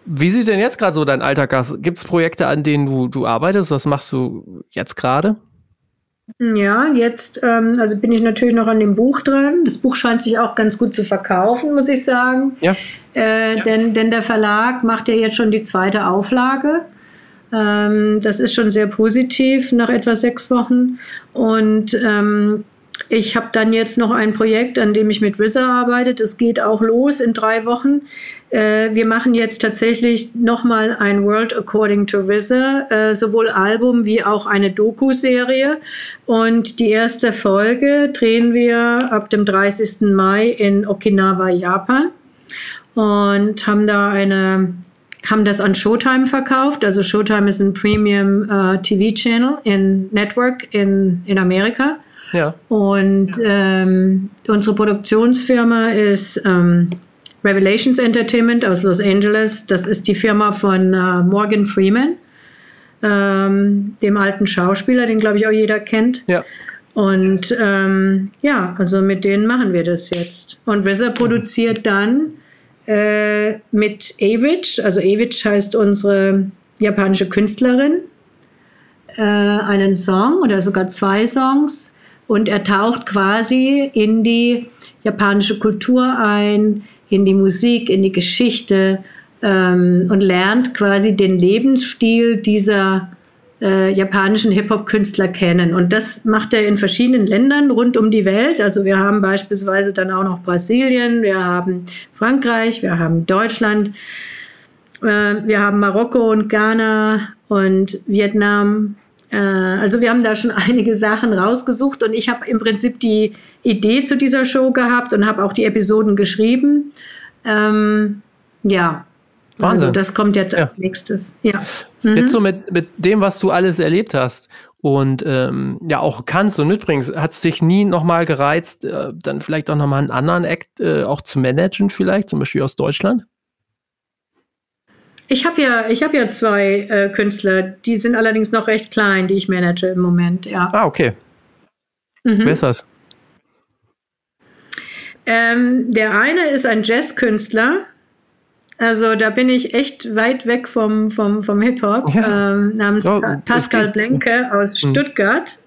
wie sieht denn jetzt gerade so dein Alltag aus? Gibt es Projekte, an denen du, du arbeitest? Was machst du jetzt gerade?
Ja, jetzt ähm, also bin ich natürlich noch an dem Buch dran. Das Buch scheint sich auch ganz gut zu verkaufen, muss ich sagen.
Ja.
Äh, ja. Denn, denn der Verlag macht ja jetzt schon die zweite Auflage. Ähm, das ist schon sehr positiv nach etwa sechs Wochen. Und ähm, ich habe dann jetzt noch ein Projekt, an dem ich mit RZA arbeite. Das geht auch los in drei Wochen. Äh, wir machen jetzt tatsächlich nochmal ein World According to RZA, äh, sowohl Album wie auch eine Doku-Serie. Und die erste Folge drehen wir ab dem 30. Mai in Okinawa, Japan. und haben da eine, haben das an Showtime verkauft. Also Showtime ist ein Premium äh, TV-Channel in Network in, in Amerika. Ja. Und ähm, unsere Produktionsfirma ist ähm, Revelations Entertainment aus Los Angeles. Das ist die Firma von äh, Morgan Freeman, ähm, dem alten Schauspieler, den glaube ich auch jeder kennt. Ja. Und ähm, ja, also mit denen machen wir das jetzt. Und Reza produziert dann äh, mit Avich, also Avich heißt unsere japanische Künstlerin, äh, einen Song oder sogar zwei Songs. Und er taucht quasi in die japanische Kultur ein, in die Musik, in die Geschichte ähm, und lernt quasi den Lebensstil dieser äh, japanischen Hip-Hop-Künstler kennen. Und das macht er in verschiedenen Ländern rund um die Welt. Also wir haben beispielsweise dann auch noch Brasilien, wir haben Frankreich, wir haben Deutschland, äh, wir haben Marokko und Ghana und Vietnam. Äh, also wir haben da schon [laughs] einige Sachen rausgesucht und ich habe im Prinzip die Idee zu dieser Show gehabt und habe auch die Episoden geschrieben. Ähm, ja, Wahnsinn. Also das kommt jetzt als nächstes. Ja.
Mhm. Jetzt so mit, mit dem, was du alles erlebt hast und ähm, ja auch kannst und mitbringst, hat es dich nie nochmal gereizt, äh, dann vielleicht auch nochmal einen anderen Act äh, auch zu managen, vielleicht, zum Beispiel aus Deutschland?
Ich habe ja, ich hab ja zwei äh, Künstler, die sind allerdings noch recht klein, die ich manage im Moment, ja.
Ah, okay. Mhm. Wer ist das?
Ähm, der eine ist ein Jazzkünstler, also da bin ich echt weit weg vom, vom, vom Hip-Hop, ja. ähm, namens oh, Pascal Blenke aus mhm. Stuttgart.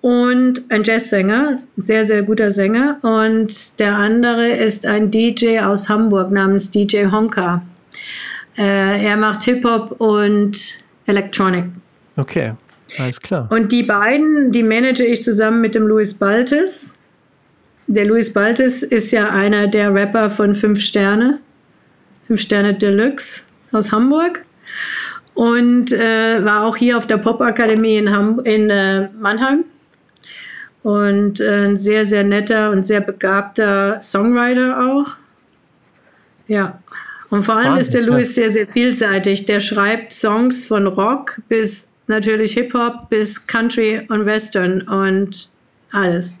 Und ein Jazzsänger, sehr, sehr guter Sänger. Und der andere ist ein DJ aus Hamburg namens DJ Honka. Äh, er macht Hip-Hop und Electronic.
Okay, alles klar.
Und die beiden, die manage ich zusammen mit dem Louis Baltes. Der Louis Baltes ist ja einer der Rapper von Fünf Sterne. Fünf Sterne Deluxe aus Hamburg und äh, war auch hier auf der Popakademie in, in äh, Mannheim. Und äh, ein sehr, sehr netter und sehr begabter Songwriter auch. Ja. Und vor allem Wahnsinn, ist der Louis sehr, sehr vielseitig. Der schreibt Songs von Rock bis natürlich Hip-Hop bis Country und Western und alles.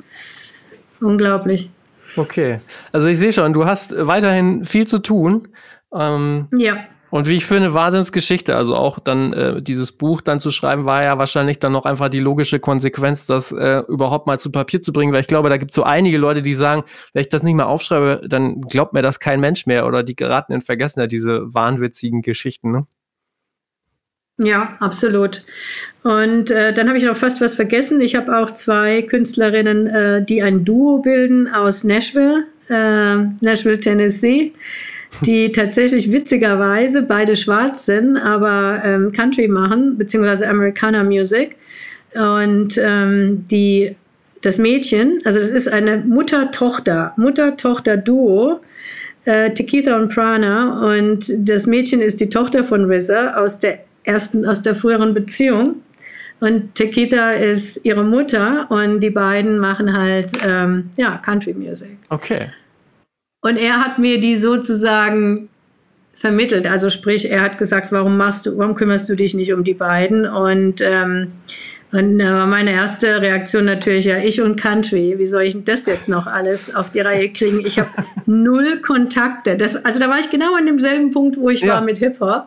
Unglaublich.
Okay, also ich sehe schon, du hast weiterhin viel zu tun. Ähm, ja. Und wie ich finde, Wahnsinnsgeschichte. Also auch dann äh, dieses Buch dann zu schreiben, war ja wahrscheinlich dann noch einfach die logische Konsequenz, das äh, überhaupt mal zu Papier zu bringen. Weil ich glaube, da gibt es so einige Leute, die sagen, wenn ich das nicht mehr aufschreibe, dann glaubt mir das kein Mensch mehr. Oder die geraten in Vergessenheit, diese wahnwitzigen Geschichten. Ne?
Ja, absolut. Und äh, dann habe ich noch fast was vergessen. Ich habe auch zwei Künstlerinnen, äh, die ein Duo bilden aus Nashville, äh, Nashville, Tennessee die [laughs] tatsächlich witzigerweise beide schwarz sind, aber ähm, Country machen, beziehungsweise Americana Music. Und ähm, die, das Mädchen, also das ist eine Mutter-Tochter, Mutter-Tochter-Duo, äh, Tikita und Prana. Und das Mädchen ist die Tochter von RZA aus der ersten, aus der früheren Beziehung. Und Tikita ist ihre Mutter und die beiden machen halt ähm, ja, Country Music.
Okay.
Und er hat mir die sozusagen vermittelt. Also sprich, er hat gesagt, warum machst du, warum kümmerst du dich nicht um die beiden? Und, ähm, und äh, meine erste Reaktion natürlich, ja, ich und Country, wie soll ich denn das jetzt noch alles auf die Reihe kriegen? Ich habe [laughs] null Kontakte. Das, also da war ich genau an demselben Punkt, wo ich ja. war mit Hip-Hop.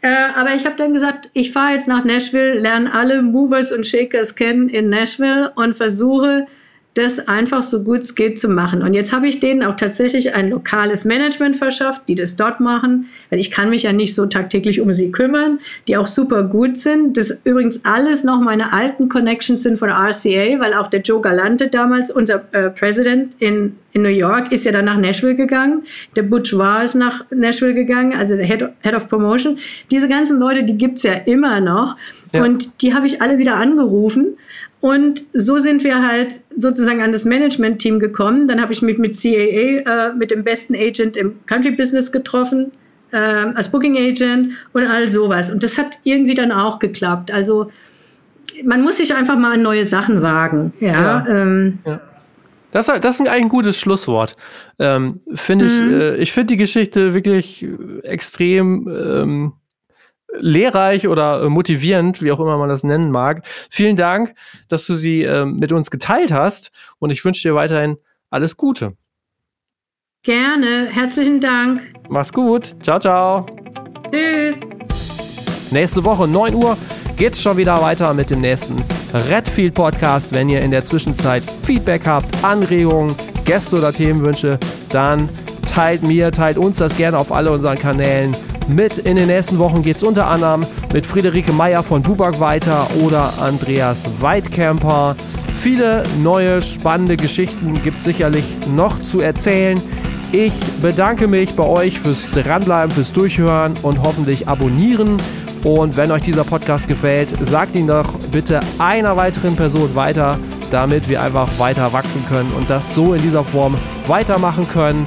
Äh, aber ich habe dann gesagt, ich fahre jetzt nach Nashville, lerne alle Movers und Shakers kennen in Nashville und versuche, das einfach so gut es geht zu machen. Und jetzt habe ich denen auch tatsächlich ein lokales Management verschafft, die das dort machen, weil ich kann mich ja nicht so tagtäglich um sie kümmern, die auch super gut sind. Das übrigens alles noch meine alten Connections sind von RCA, weil auch der Joe Galante damals, unser äh, President in, in New York, ist ja dann nach Nashville gegangen. Der Butch war ist nach Nashville gegangen, also der Head, Head of Promotion. Diese ganzen Leute, die gibt es ja immer noch. Ja. Und die habe ich alle wieder angerufen und so sind wir halt sozusagen an das Management-Team gekommen. Dann habe ich mich mit CAA, äh, mit dem besten Agent im Country-Business getroffen, äh, als Booking-Agent und all sowas. Und das hat irgendwie dann auch geklappt. Also man muss sich einfach mal an neue Sachen wagen. Ja, ja. Ähm, ja.
Das, das ist eigentlich ein gutes Schlusswort. Ähm, finde ich,
Mhm.
äh, ich finde die Geschichte wirklich extrem ähm, lehrreich oder äh, motivierend, wie auch immer man das nennen mag. Vielen Dank, dass du sie ähm, mit uns geteilt hast und ich wünsche dir weiterhin alles Gute.
Gerne. Herzlichen Dank.
Mach's gut. Ciao, ciao.
Tschüss.
Nächste Woche, 9 Uhr, geht's schon wieder weiter mit dem nächsten Redfield Podcast. Wenn ihr in der Zwischenzeit Feedback habt, Anregungen, Gäste oder Themenwünsche, dann teilt mir, teilt uns das gerne auf alle unseren Kanälen mit. In den nächsten Wochen geht's unter anderem mit Friederike Meyer von Bubak weiter oder Andreas Weidkemper. Viele neue spannende Geschichten gibt sicherlich noch zu erzählen. Ich bedanke mich bei euch fürs Dranbleiben, fürs Durchhören und hoffentlich abonnieren. Und wenn euch dieser Podcast gefällt, sagt ihn doch bitte einer weiteren Person weiter, damit wir einfach weiter wachsen können und das so in dieser Form weitermachen können.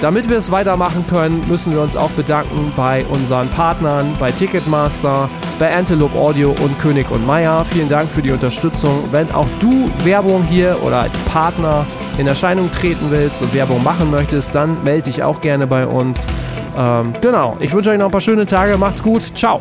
Damit wir es weitermachen können, müssen wir uns auch bedanken bei unseren Partnern, bei Ticketmaster, bei Antelope Audio und König und Meier. Vielen Dank für die Unterstützung. Wenn auch du Werbung hier oder als Partner in Erscheinung treten willst und Werbung machen möchtest, dann melde dich auch gerne bei uns. Ähm, genau, ich wünsche euch noch ein paar schöne Tage. Macht's gut. Ciao.